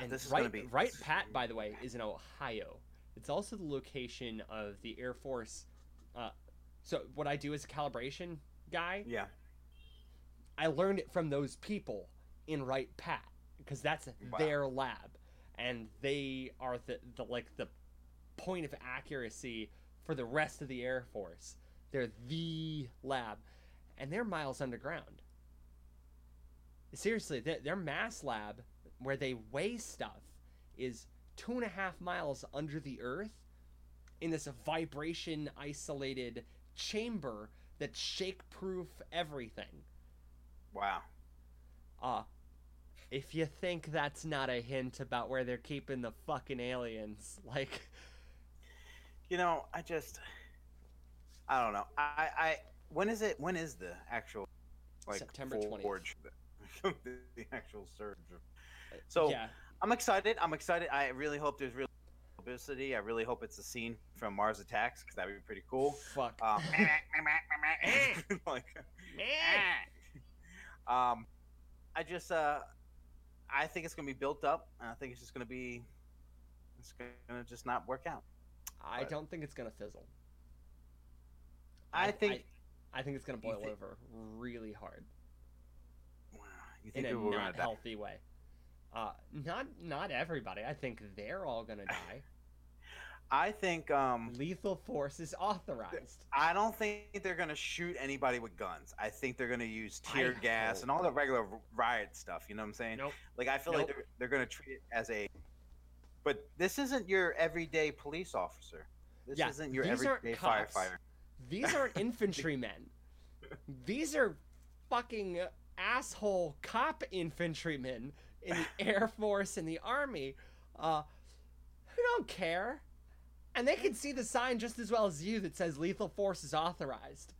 and this is Wright, gonna be Wright Pat, by the way, is in Ohio. It's also the location of the Air Force. Uh, so what I do as a calibration guy, Yeah, I learned it from those people in Wright Pat because that's Wow. their lab, and they are the, the like the point of accuracy for the rest of the Air Force. They're the lab, and they're miles underground. Seriously, their, their mass lab where they weigh stuff is two and a half miles under the earth in this vibration isolated chamber that's shake proof everything. wow. Uh, if you think that's not a hint about where they're keeping the fucking aliens, like, You know, I just, I don't know. I, I, when is it? When is the actual, like, September 20th. forge, the, the actual surge? So yeah, I'm excited. I'm excited. I really hope there's real publicity. I really hope it's a scene from Mars Attacks because that'd be pretty cool. fuck. Um, like, um, I just, uh, I think it's gonna be built up, and I think it's just gonna be, it's gonna just not work out. I don't think it's gonna fizzle. I think. I, think it's gonna boil thi- over really hard Wow, you in a people are gonna not die? healthy way. Uh, not not everybody. I think they're all gonna die. I think um Lethal force is authorized. I don't think they're gonna shoot anybody with guns. I think they're gonna use I tear gas hope. and all the regular riot stuff. You know what I'm saying? Nope. Like I feel Nope. like they're, they're gonna treat it as a. But this isn't your everyday police officer. This Yeah, isn't your everyday firefighter. These aren't infantrymen. These are fucking asshole cop infantrymen in the Air Force and the Army uh, who don't care. And they can see the sign just as well as you that says lethal force is authorized.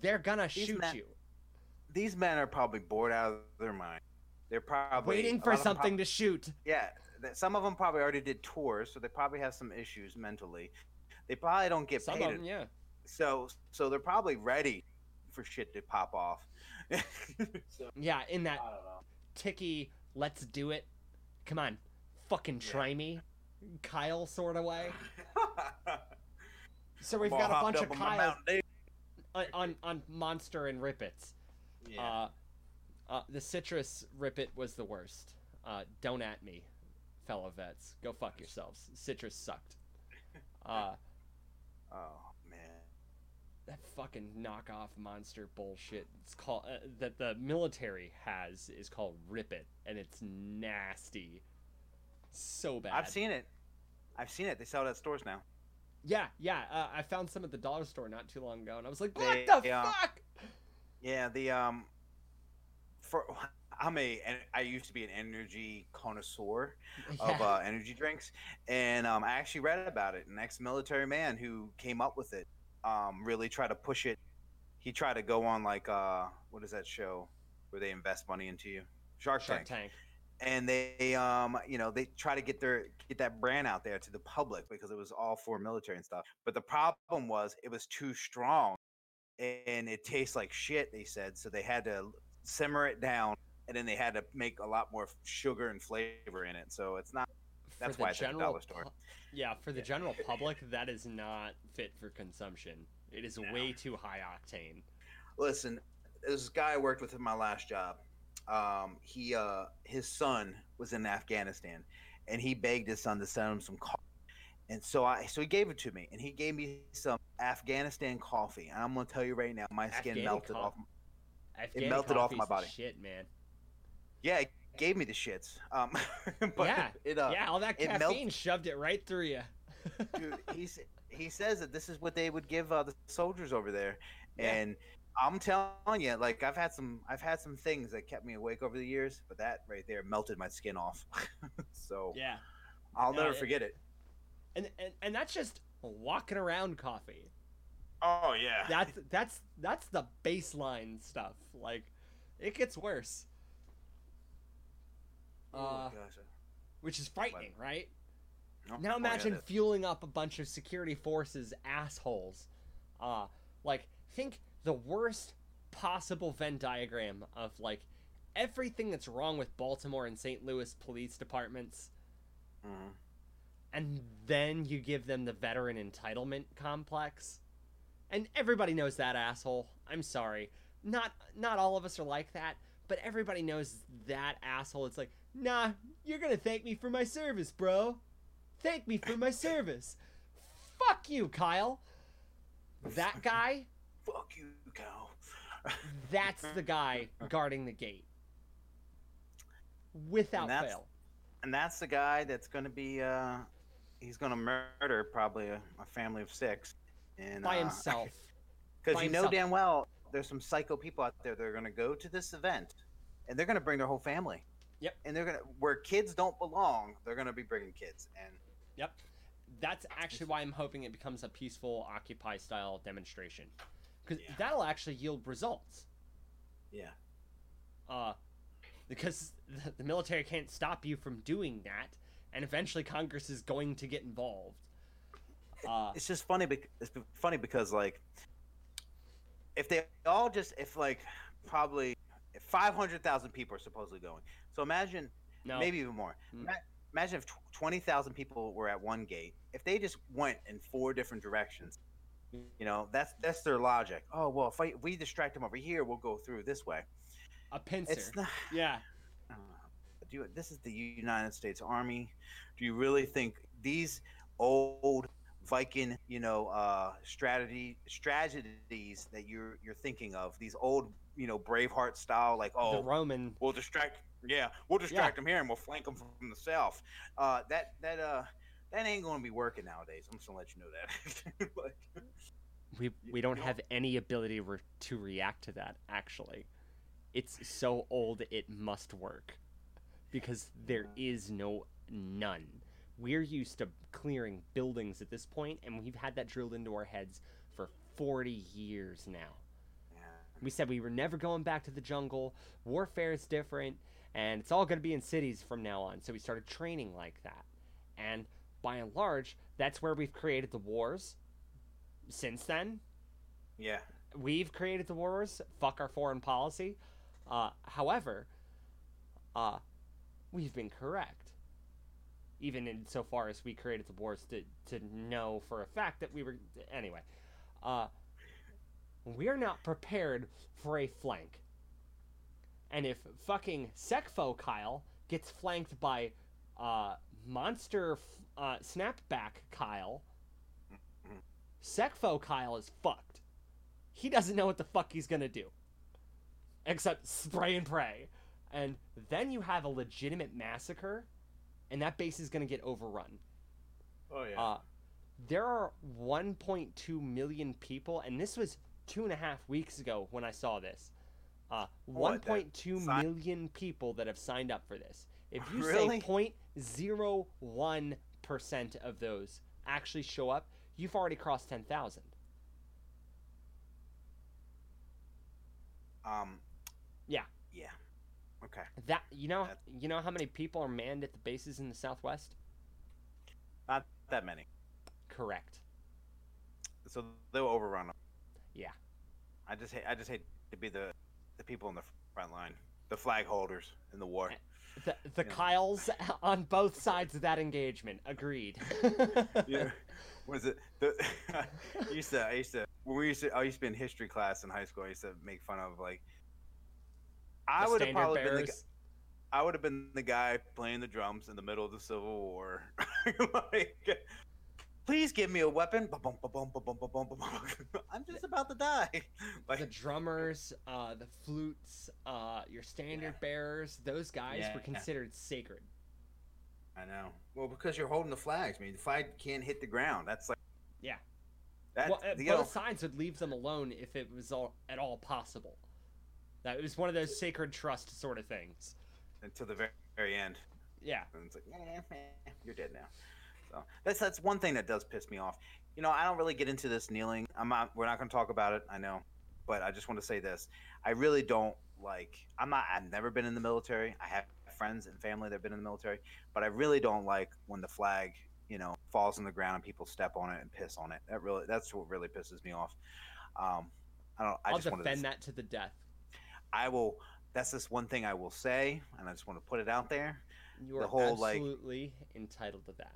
They're gonna These shoot men- you. These men are probably bored out of their mind. They're probably Waiting for lot of them something prob- to shoot. Yeah, th- some of them probably already did tours, so they probably have some issues mentally. They probably don't get Some paid of them, yeah. so so they're probably ready for shit to pop off. so, Yeah, in that I ticky, let's do it. Come on, fucking Yeah. try me, Kyle sort of way. So we've got a bunch of up on Kyles on, on on Monster and Rip Its. Yeah. Uh, uh, the citrus Rip It was the worst. Uh, don't at me, fellow vets. Go fuck yourselves. Citrus sucked. Uh, oh man. that fucking knockoff monster bullshit. It's called uh, that the military has is called Rip It, and it's nasty. So bad. I've seen it. I've seen it. They sell it at stores now. Yeah, yeah. Uh, I found some at the dollar store not too long ago, and I was like, "What They- the yeah. fuck?" Yeah, the um for I'm a and I used to be an energy connoisseur of uh, energy drinks, and um, I actually read about it. An ex-military man who came up with it, um, really tried to push it. He tried to go on like uh, what is that show where they invest money into you? Shark, Shark Tank. Tank. And they, um, you know, they try to get their get that brand out there to the public because it was all for military and stuff. But the problem was it was too strong, and it tastes like shit. They said so they had to simmer it down, and then they had to make a lot more sugar and flavor in it. So it's not That's why it's at the general dollar store. yeah, for the general public, that is not fit for consumption. It is No. way too high octane. Listen, this guy I worked with in my last job. Um, he uh, his son was in Afghanistan, and he begged his son to send him some coffee. And so I so he gave it to me, and he gave me some Afghanistan coffee. And I'm gonna tell you right now, my skin Afghani melted coff- off. Afghani melted off my body. Shit, man. Yeah, it gave me the shits. Um, but Yeah, it uh, yeah, all that caffeine melt- shoved it right through you. Dude, he's he says that this is what they would give uh, the soldiers over there, Yeah. and I'm telling you, like I've had some I've had some things that kept me awake over the years, but that right there melted my skin off. so yeah. I'll No, never it- forget it. And, and and that's just walking around coffee. Oh yeah, That's that's that's the baseline stuff. Like, it gets worse. Oh, Uh, gosh. which is frightening, right? Oh, Now oh, imagine fueling up a bunch of security forces assholes. Uh like think the worst possible Venn diagram of like everything that's wrong with Baltimore and St. Louis police departments Mhm. and then you give them the veteran entitlement complex. And everybody knows that asshole. I'm sorry. Not not all of us are like that, but everybody knows that asshole. It's like, "Nah, you're going to thank me for my service, bro. Thank me for my service." Fuck you, Kyle. That guy, Fuck you, Kyle. that's the guy guarding the gate. Without And fail. and that's the guy that's going to be uh he's going to murder probably a, a family of six and By uh, himself. because you know damn well there's some psycho people out there that are going to go to this event and they're going to bring their whole family Yep. and they're going to where kids don't belong they're going to be bringing kids and Yep. That's actually why I'm hoping it becomes a peaceful Occupy style demonstration. Because Yeah. that'll actually yield results. yeah Uh, because the, the military can't stop you from doing that, and eventually Congress is going to get involved. Uh, it's just funny bec- it's funny because like if they all just if like probably if 500,000 people are supposedly going so imagine no, maybe even more. Mm. Ma- Imagine if 20,000 people were at one gate. If they just went in four different directions, you know, that's that's their logic. Oh, well, if, I, if we distract them over here, we'll go through this way. a pincer. It's not. yeah, Uh, do you, this is the United States Army. Do you really think these old Viking, you know, uh, strategy strategies that you're you're thinking of, these old, you know, Braveheart style, like oh, the Roman. we'll distract yeah we'll distract them here and we'll flank them from the south. Uh that that uh that ain't gonna be working nowadays. I'm just gonna let you know that. Like, We we don't have any ability re- to react to that. Actually, it's so old it must work, because there is no none. We're used to clearing buildings at this point, and we've had that drilled into our heads for forty years now. yeah. We said we were never going back to the jungle. Warfare is different, and it's all going to be in cities from now on. So we started training like that. And by and large, that's where we've created the wars. Since then, yeah we've created the wars. Fuck our foreign policy. Uh, however, uh, we've been correct. Even in so far as we created the boards to, to know for a fact that we were. Anyway, uh, we're not prepared for a flank. And if fucking secfo Kyle gets flanked by uh, Monster uh, Snapback Kyle, secfo Kyle is fucked. He doesn't know what the fuck he's gonna do. Except spray and pray. And then you have a legitimate massacre, and that base is gonna get overrun. oh yeah Uh, there are 1.2 million people, and this was two and a half weeks ago when I saw this. Uh, What, 1.2 sign- million people that have signed up for this. If you Really? say 0.01% of those actually show up, you've already crossed 10,000. um Yeah. yeah okay That you know, That- you know how many people are manned at the bases in the Southwest? not that many Correct. so they'll overrun them Yeah. i just hate i just hate to be the the people in the front line the flag holders in the war eh, The the Yeah. Kyles on both sides of that engagement. Agreed. yeah. Was it the I used to I used to when we used to I used to be in history class in high school, I used to make fun of like I would have standard probably been the. I would have been the guy playing the drums in the middle of the Civil War. like please give me a weapon. I'm just about to die. Like, the drummers, uh, the flutes, uh, your standard bearers, those guys Yeah. were considered sacred. I know. Well, because you're holding the flags. I mean, the flag can't hit the ground. That's like. Yeah. That, well, uh, both know, sides would leave them alone if it was all, at all possible. That it was one of those sacred trust sort of things. until the very, very end. Yeah. And it's like, eh, eh, you're dead now. So that's that's one thing that does piss me off. You know, I don't really get into this kneeling. I'm not. We're not going to talk about it. I know, but I just want to say this. I really don't like. I'm not. I've never been in the military. I have friends and family that have been in the military, but I really don't like when the flag, you know, falls on the ground and people step on it and piss on it. That really. That's what really pisses me off. Um, I don't. I I'll just defend to, that to the death. I will. That's just one thing I will say, and I just want to put it out there. You are The whole, like- absolutely entitled to that.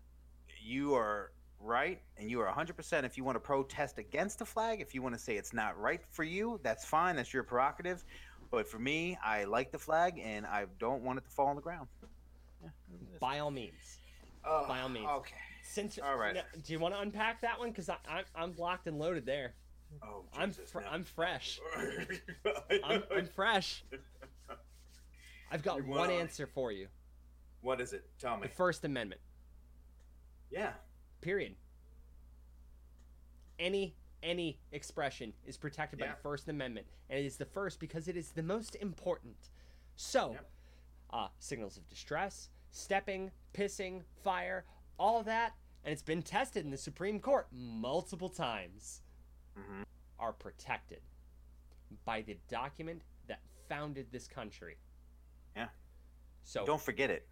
you are right and you are 100% if you want to protest against the flag if you want to say it's not right for you that's fine that's your prerogative but for me i like the flag and i don't want it to fall on the ground Yeah. By all means. Oh, by all means. okay Since All right. now, do you want to unpack that one? Because I'm I'm locked and loaded there. Oh I'm fr- I'm fresh. I'm, I'm fresh. I've got You one answer for you. what is it tell me The First Amendment. yeah Period. Any any expression is protected by the First Amendment, and it is the first because it is the most important. So, Yep. uh, signals of distress, stepping, pissing, fire, all of that, and it's been tested in the Supreme Court multiple times, hmm are protected by the document that founded this country. Yeah. So, don't forget it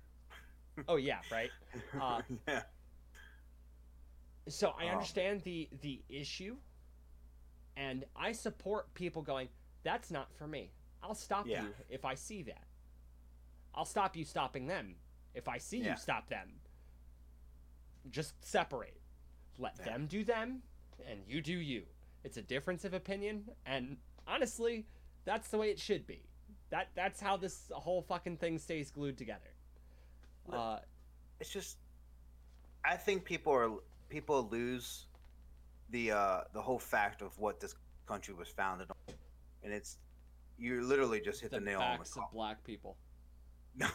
oh yeah, right. Uh, yeah so I Oh. understand the the issue, and I support people going. That's not for me. I'll stop Yeah. you if I see that. I'll stop you stopping them if I see Yeah. you stop them. Just separate. Let Yeah. them do them, and you do you. It's a difference of opinion, and honestly, that's the way it should be. That that's how this whole fucking thing stays glued together. Uh, it's just i think people are people lose the uh the whole fact of what this country was founded on and it's you literally just hit the the, nail on the of black people. no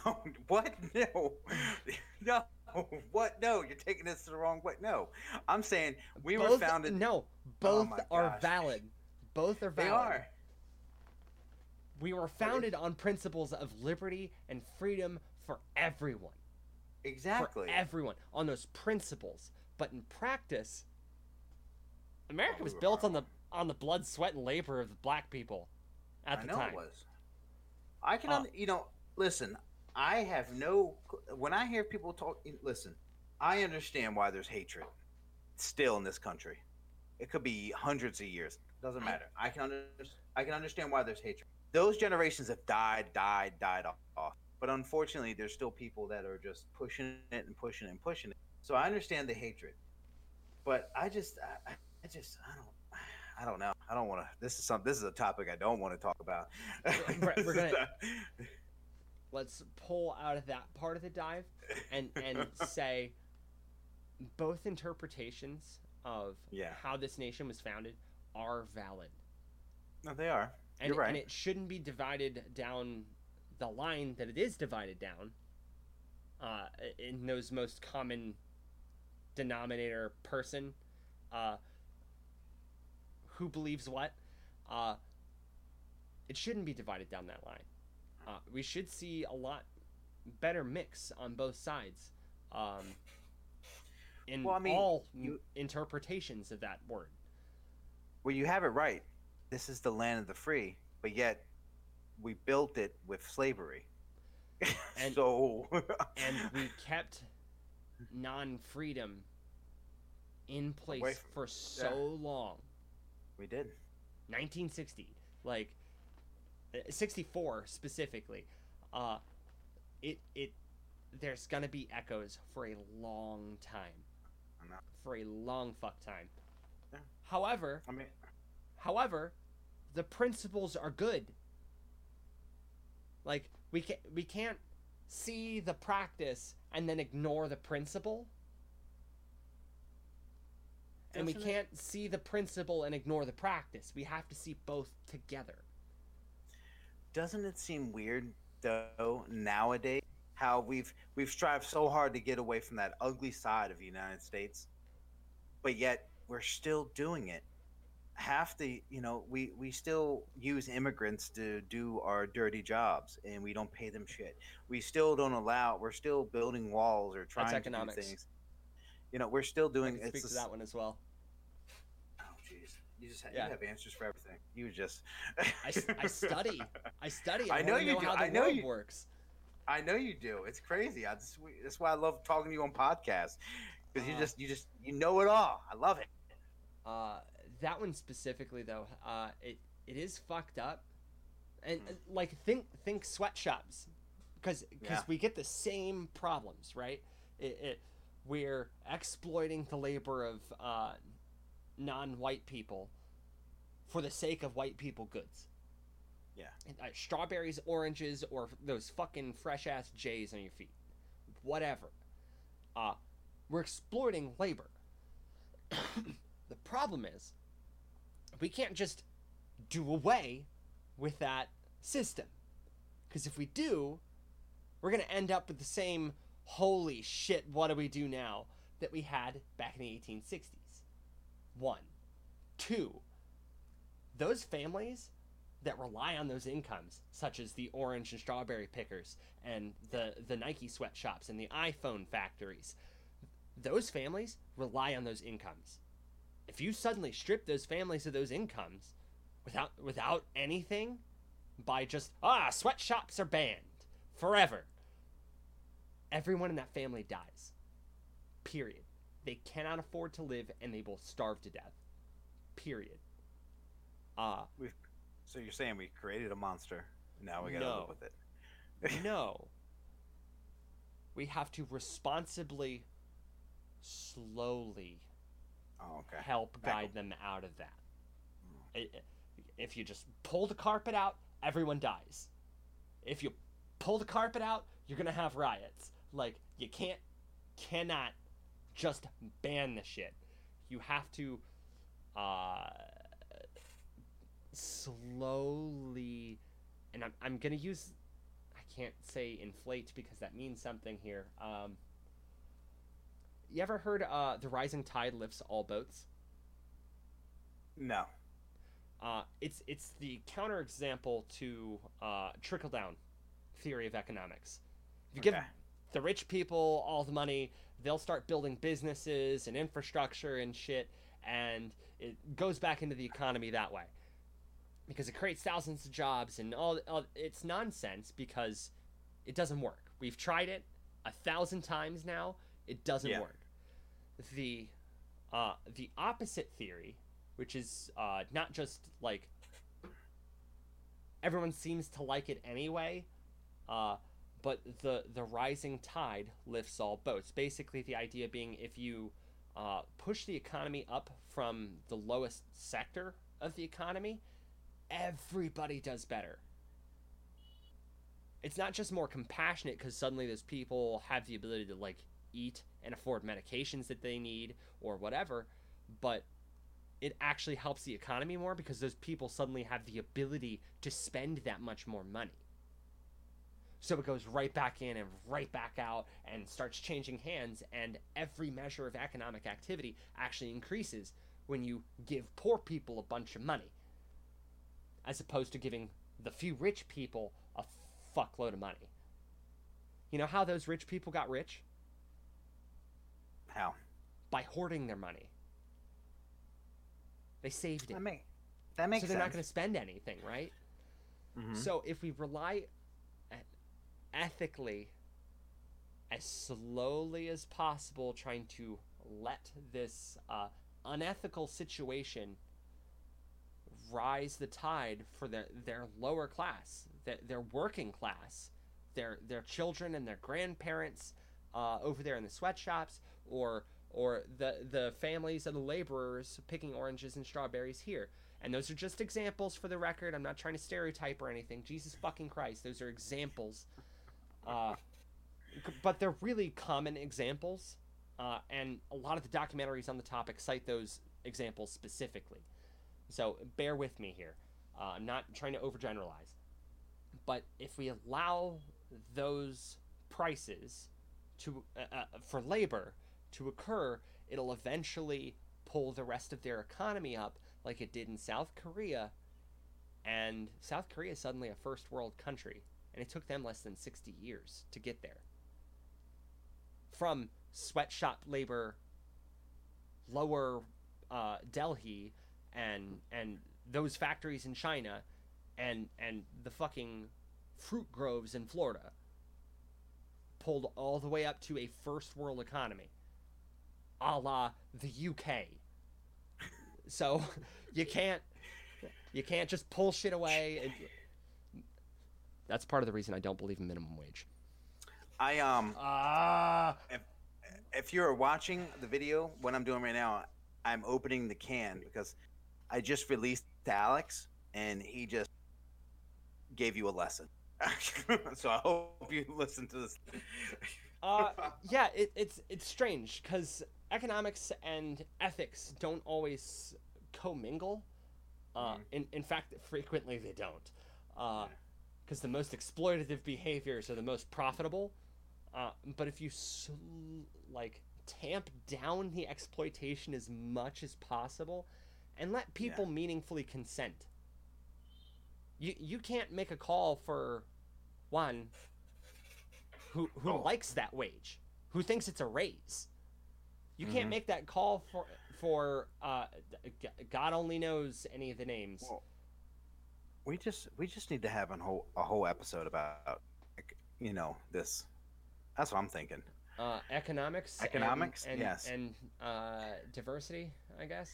what no no what no you're taking this the wrong way no i'm saying we were founded No, both my are gosh. valid. Both are valid. they are We were founded on principles of liberty and freedom for everyone. exactly For everyone. On those principles. But in practice, America Oh, was built on the on the blood, sweat, and labor of the black people at I the know time. it was. I can, Uh, un- you know, listen. I have no. When I hear people talk, eh, listen. I understand why there's hatred still in this country. It could be hundreds of years. Doesn't matter. I can under, I can understand why there's hatred. Those generations have died, died, died off. But unfortunately, there's still people that are just pushing it and pushing it and pushing it. So I understand the hatred, but I just, I, I- just, I don't, I don't know. I don't want to. This is some. This is a topic I don't want to talk about. We're- we're gonna- Let's pull out of that part of the dive and and say both interpretations of Yeah. how this nation was founded are valid. no, they are. and, You're right. and it shouldn't be divided down the line that it is divided down uh, in those most common denominator person uh, who believes what uh, it shouldn't be divided down that line uh, we should see a lot better mix on both sides um, in Well, I mean, all you- interpretations of that word Well, you have it right. This is the land of the free, but yet we built it with slavery. And- so, and we kept non-freedom in place for so long we did. 1960 like 64 specifically uh it it there's gonna be echoes for a long time for a long fuck time Yeah. however I mean, However, the principles are good. Like we can we can't see the practice and then ignore the principle. And we can't see the principle and ignore the practice. We have to see both together. Doesn't it seem weird though nowadays how we've we've strived so hard to get away from that ugly side of the United States, but yet we're still doing it. Half the you know we we still use immigrants to do our dirty jobs, and we don't pay them shit. We still don't allow. We're still building walls or trying to do things. You know, we're still I doing. can speak to that one as well. You just ha- Yeah. you have answers for everything. You just. I, I study. I study. I I know you know do. how the I know world you- works. I know you do. It's crazy. I just, that's why I love talking to you on podcasts because you Uh. just, you just, you know it all. I love it. Uh, that one specifically though, uh, it it is fucked up, and Hmm. uh, like think think sweatshops, because because Yeah. we get the same problems, right? It, it we're exploiting the labor of uh, non-white people for the sake of white people goods. Yeah. Uh, strawberries, oranges, or those fucking fresh ass J's on your feet, whatever. Uh, we're exploiting labor. the problem is, we can't just do away with that system. Because if we do, we're going to end up with the same holy shit, what do we do now that we had back in the 1860s. One. Two, those families that rely on those incomes, such as the orange and strawberry pickers and the, the Nike sweatshops and the iPhone factories, those families rely on those incomes. If you suddenly strip those families of those incomes without without anything by just ah sweatshops are banned forever, everyone in that family dies. Period. They cannot afford to live and they will starve to death. Period. Uh So you're saying we created a monster. And now we gotta No. live with it. no. We have to responsibly, slowly Oh, okay. help Back- guide them out of that. I- If you just pull the carpet out, everyone dies. If you pull the carpet out, you're gonna have riots. Like you can't, cannot just ban the shit. You have to, uh, slowly, and I'm I'm gonna use. I can't say inflate because that means something here. Um, you ever heard uh, the rising tide lifts all boats? No. Uh, it's it's the counterexample to uh, trickle down theory of economics. If you give Okay. the rich people all the money, they'll start building businesses and infrastructure and shit, and it goes back into the economy that way because it creates thousands of jobs and all. all it's nonsense because it doesn't work. We've tried it a thousand times now. It doesn't Yeah. work. The uh, the opposite theory, which is uh, not just like everyone seems to like it anyway, uh, but the the rising tide lifts all boats. Basically, the idea being if you uh, push the economy up from the lowest sector of the economy, everybody does better. It's not just more compassionate because suddenly those people have the ability to like eat and afford medications that they need or whatever, but it actually helps the economy more because those people suddenly have the ability to spend that much more money. So it goes right back in and right back out and starts changing hands, and every measure of economic activity actually increases when you give poor people a bunch of money, as opposed to giving the few rich people a fuckload of money. You know how those rich people got rich? How? By hoarding their money. They saved it. That make that makes sense. so they're not going to spend anything, right? Mhm. So if we rely ethically, as slowly as possible, trying to let this uh, unethical situation rise the tide for their, their lower class, their, their working class, their their children and their grandparents uh, over there in the sweatshops, or or the the families of the laborers picking oranges and strawberries here. And those are just examples for the record. I'm not trying to stereotype or anything. Jesus fucking Christ, those are examples. Uh, but they're really common examples, uh, and a lot of the documentaries on the topic cite those examples specifically. So bear with me here. Uh, I'm not trying to overgeneralize. But if we allow those prices to uh, uh, for labor to occur, it'll eventually pull the rest of their economy up like it did in South Korea. And South Korea is suddenly a first world country, and it took them less than 60 years to get there. From sweatshop labor, lower uh, Delhi, and and those factories in China, and and the fucking fruit groves in Florida, pulled all the way up to a first world economy, a la the UK. So you can't you can't just pull shit away. And... That's part of the reason I don't believe in minimum wage. I um Ah. if, if you're watching the video, what I'm doing right now, I'm opening the can because I just released to Alex and he just gave you a lesson. so I hope you listen to this. uh, yeah, it, it's it's strange because economics and ethics don't always commingle. Uh, Mhm. in in fact, frequently they don't, because the most exploitative behaviors are the most profitable. Uh, but if you sl- like tamp down the exploitation as much as possible, and let people meaningfully consent, you you can't make a call for one who who Oh. likes that wage, who thinks it's a raise. You can't Mhm. make that call for for uh, g- God only knows any of the names. Well, we just we just need to have a whole a whole episode about like, you know this. That's what I'm thinking. Uh, economics, Economics? and, Yes. and uh, diversity, I guess.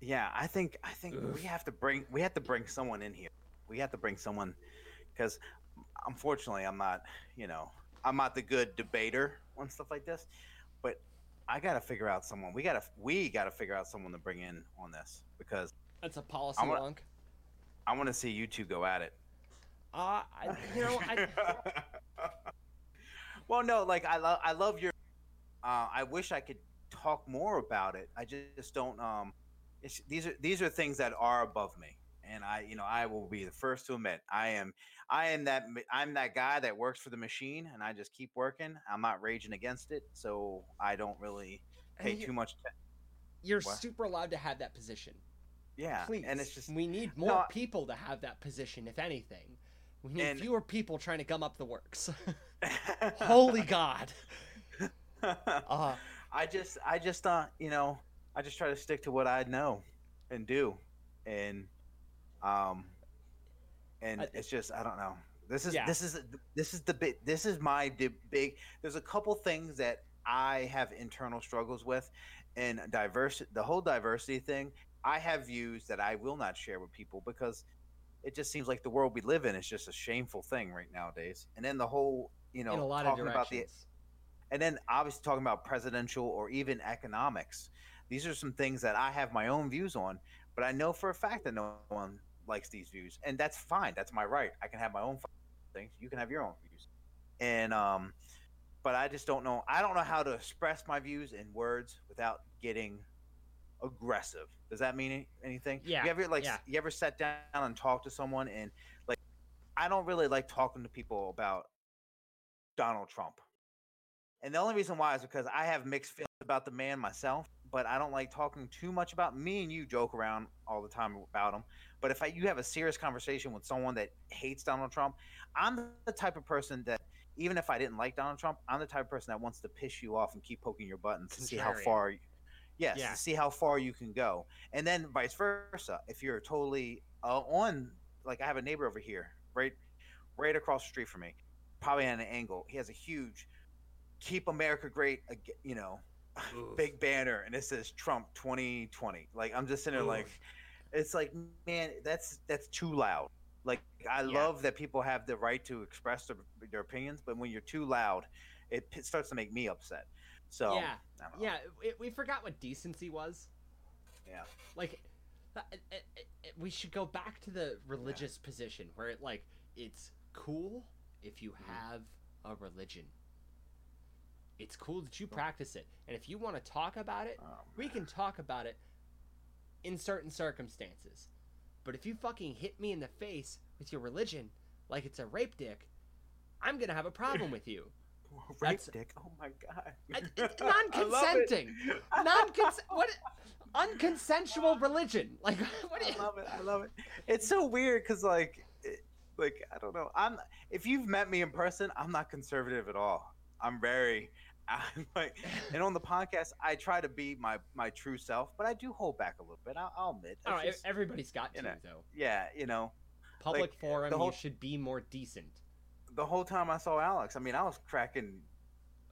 Yeah, I think I think Oof. we have to bring we have to bring someone in here. We have to bring someone because unfortunately I'm not you know I'm not the good debater on stuff like this, but I got to figure out someone. We got to we got to figure out someone to bring in on this because That's a policy wonk. I want to see you two go at it. Uh, I, you know, I, well, no, like I love I love your. Uh, I wish I could talk more about it. I just don't. Um, it's, these are these are things that are above me, and I, you know, I will be the first to admit I am. I am that. I'm that guy that works for the machine, and I just keep working. I'm not raging against it, so I don't really pay you- too much. T- you're What? super allowed to have that position. Yeah, Please, and it's just we need more No, people to have that position. If anything, we need And- fewer people trying to gum up the works. Holy God! Uh, I just, I just, uh, you know, I just try to stick to what I know and do, and, um, and I- it's just, I don't know. This is, Yeah. this is, this is the big, this is my big. There's a couple things that I have internal struggles with, and diverse, the whole diversity thing. I have views that I will not share with people because it just seems like the world we live in is just a shameful thing right nowadays. And then the whole, you know, in a lot of talking about the and then obviously talking about presidential or even economics. These are some things that i have my own views on but i know for a fact that no one likes these views and that's fine. That's my right. I can have my own things. You can have your own views. And um but i just don't know. I don't know how to express my views in words without getting aggressive does that mean anything Yeah, you ever like yeah. you ever sat down and talked to someone and like i don't really like talking to people about donald trump and the only reason why is because I have mixed feelings about the man myself, but I don't like talking too much about me and you joke around all the time about him. But if I, you have a serious conversation with someone that hates Donald Trump, I'm the type of person that even if I didn't like Donald Trump, I'm the type of person that wants to piss you off and keep poking your buttons to see how far you, yes, Yeah. to see how far you can go. And then vice versa, if you're totally uh, on like I have a neighbor over here, right right across the street from me, probably at an angle. He has a huge keep America great, you know, Oof. big banner, and it says Trump 2020. Like I'm just sitting there, like it's like, man, that's that's too loud. Like I Yeah. love that people have the right to express their, their opinions, but when you're too loud, it, starts to make me upset. So yeah, I don't know. yeah. We, we forgot what decency was. yeah, like uh, it, it, it, we should go back to the religious position where it like it's cool if you Mhm. have a religion it's cool that you practice it and if you want to talk about it Um, we can talk about it in certain circumstances but if you fucking hit me in the face with your religion like it's a rape dick i'm gonna have a problem with you Rape That's- dick. Oh my god. It's I love it. non-consenting. Non-cons- what? Unconsensual religion. Like what? Do you, I love it. I love it. It's so weird because like, it, like I don't know. I'm if you've met me in person, I'm not conservative at all. I'm very, I'm like, and on the podcast, I try to be my my true self, but I do hold back a little bit. I'll, I'll admit. I don't It's know, just- everybody's got you to know, though. yeah, you know, Public like, forum, whole- you should be more decent. The whole time I saw Alex, I mean, I was cracking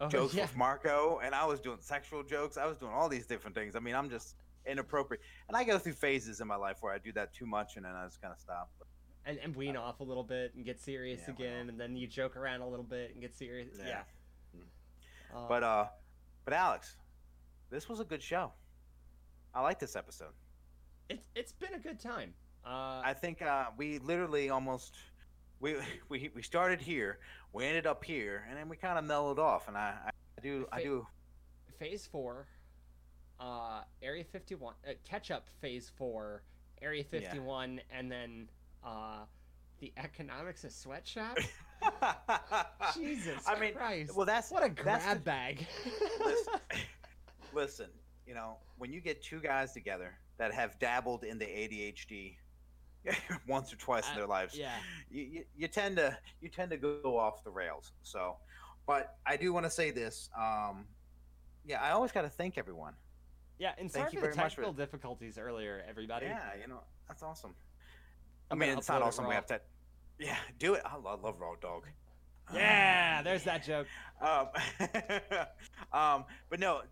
Oh, jokes yeah. with Marco, and I was doing sexual jokes. I was doing all these different things. I mean, I'm just inappropriate, and I go through phases in my life where I do that too much, and then I just kind of stop. and, and wean off a little bit and get serious Yeah, again, and then you joke around a little bit and get serious. Yeah. Yeah. Uh, But uh, but Alex, this was a good show. I like this episode. it's it's been a good time. Uh, I think uh, we literally almost we we we started here, we ended up here, and then we kind of mellowed off. And I, I do I do phase four, uh, Area fifty one, uh, catch up phase four, Area Yeah. fifty one, and then uh, the economics of sweatshop. Jesus I mean, Christ! well, that's what a that's grab the- bag. listen, listen, you know, when you get two guys together that have dabbled in the ADHD once or twice in Uh, their lives, yeah. you, you, you tend to you tend to go off the rails. So, but I do want to say this. Um, yeah, I always got to thank everyone. Yeah, and sorry you for the much for- technical difficulties earlier, everybody. Yeah, you know that's awesome. I'm I mean, it's not it awesome. We have to. Yeah, do it. I love, love raw dog. Yeah, there's that joke. Um, um, but no,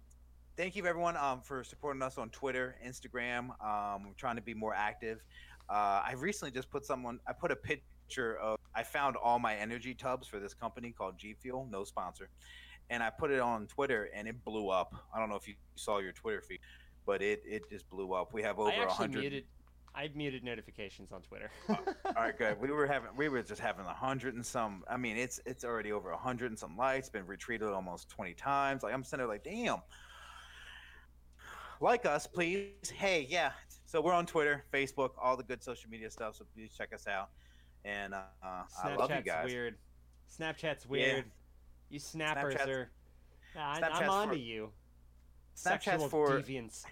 thank you everyone um, for supporting us on Twitter, Instagram. Um, we're trying to be more active. Uh, I recently just put someone. I put a picture of. I found all my energy tubs for this company called G Fuel, no sponsor, and I put it on Twitter, and it blew up. I don't know if you saw your Twitter feed, but it it just blew up. We have over a hundred. muted. I muted notifications on Twitter. All right, good. We were having, we were just having a hundred and some. I mean, it's it's already over a hundred and some likes. Been retweeted almost twenty times. Like I'm sitting there, like, damn. Like us, please. Hey, yeah. So we're on Twitter, Facebook, all the good social media stuff. So please check us out. And uh, I love you Snapchat's guys. weird. Snapchat's weird. You snappers Snapchat's- are. Nah, Snapchat's I'm on for- to you. Snapchat's Sexual for- deviance.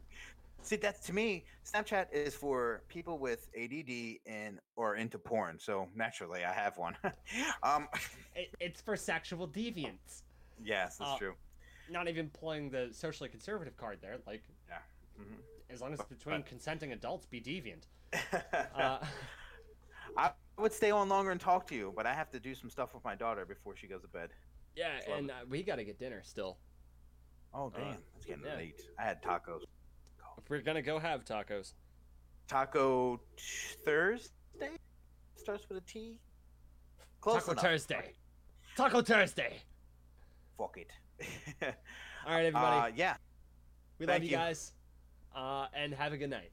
See, that's to me. Snapchat is for people with ADD and or into porn. So naturally, I have one. um, It, it's for sexual deviants. yes, that's Uh, true. Not even playing the socially conservative card there. Like, Mhm. As long as it's between consenting adults, be deviant. Uh, I would stay on longer and talk to you, but I have to do some stuff with my daughter before she goes to bed. yeah, Love and uh, we gotta get dinner still. Oh Uh, damn, it's getting yeah. late. I had tacos. If we're gonna go have tacos. Taco Thursday starts with a T. Close Taco enough. Thursday. Taco Thursday. Fuck it. All right, everybody. uh, yeah. we love thank you you. guys. Uh, and have a good night.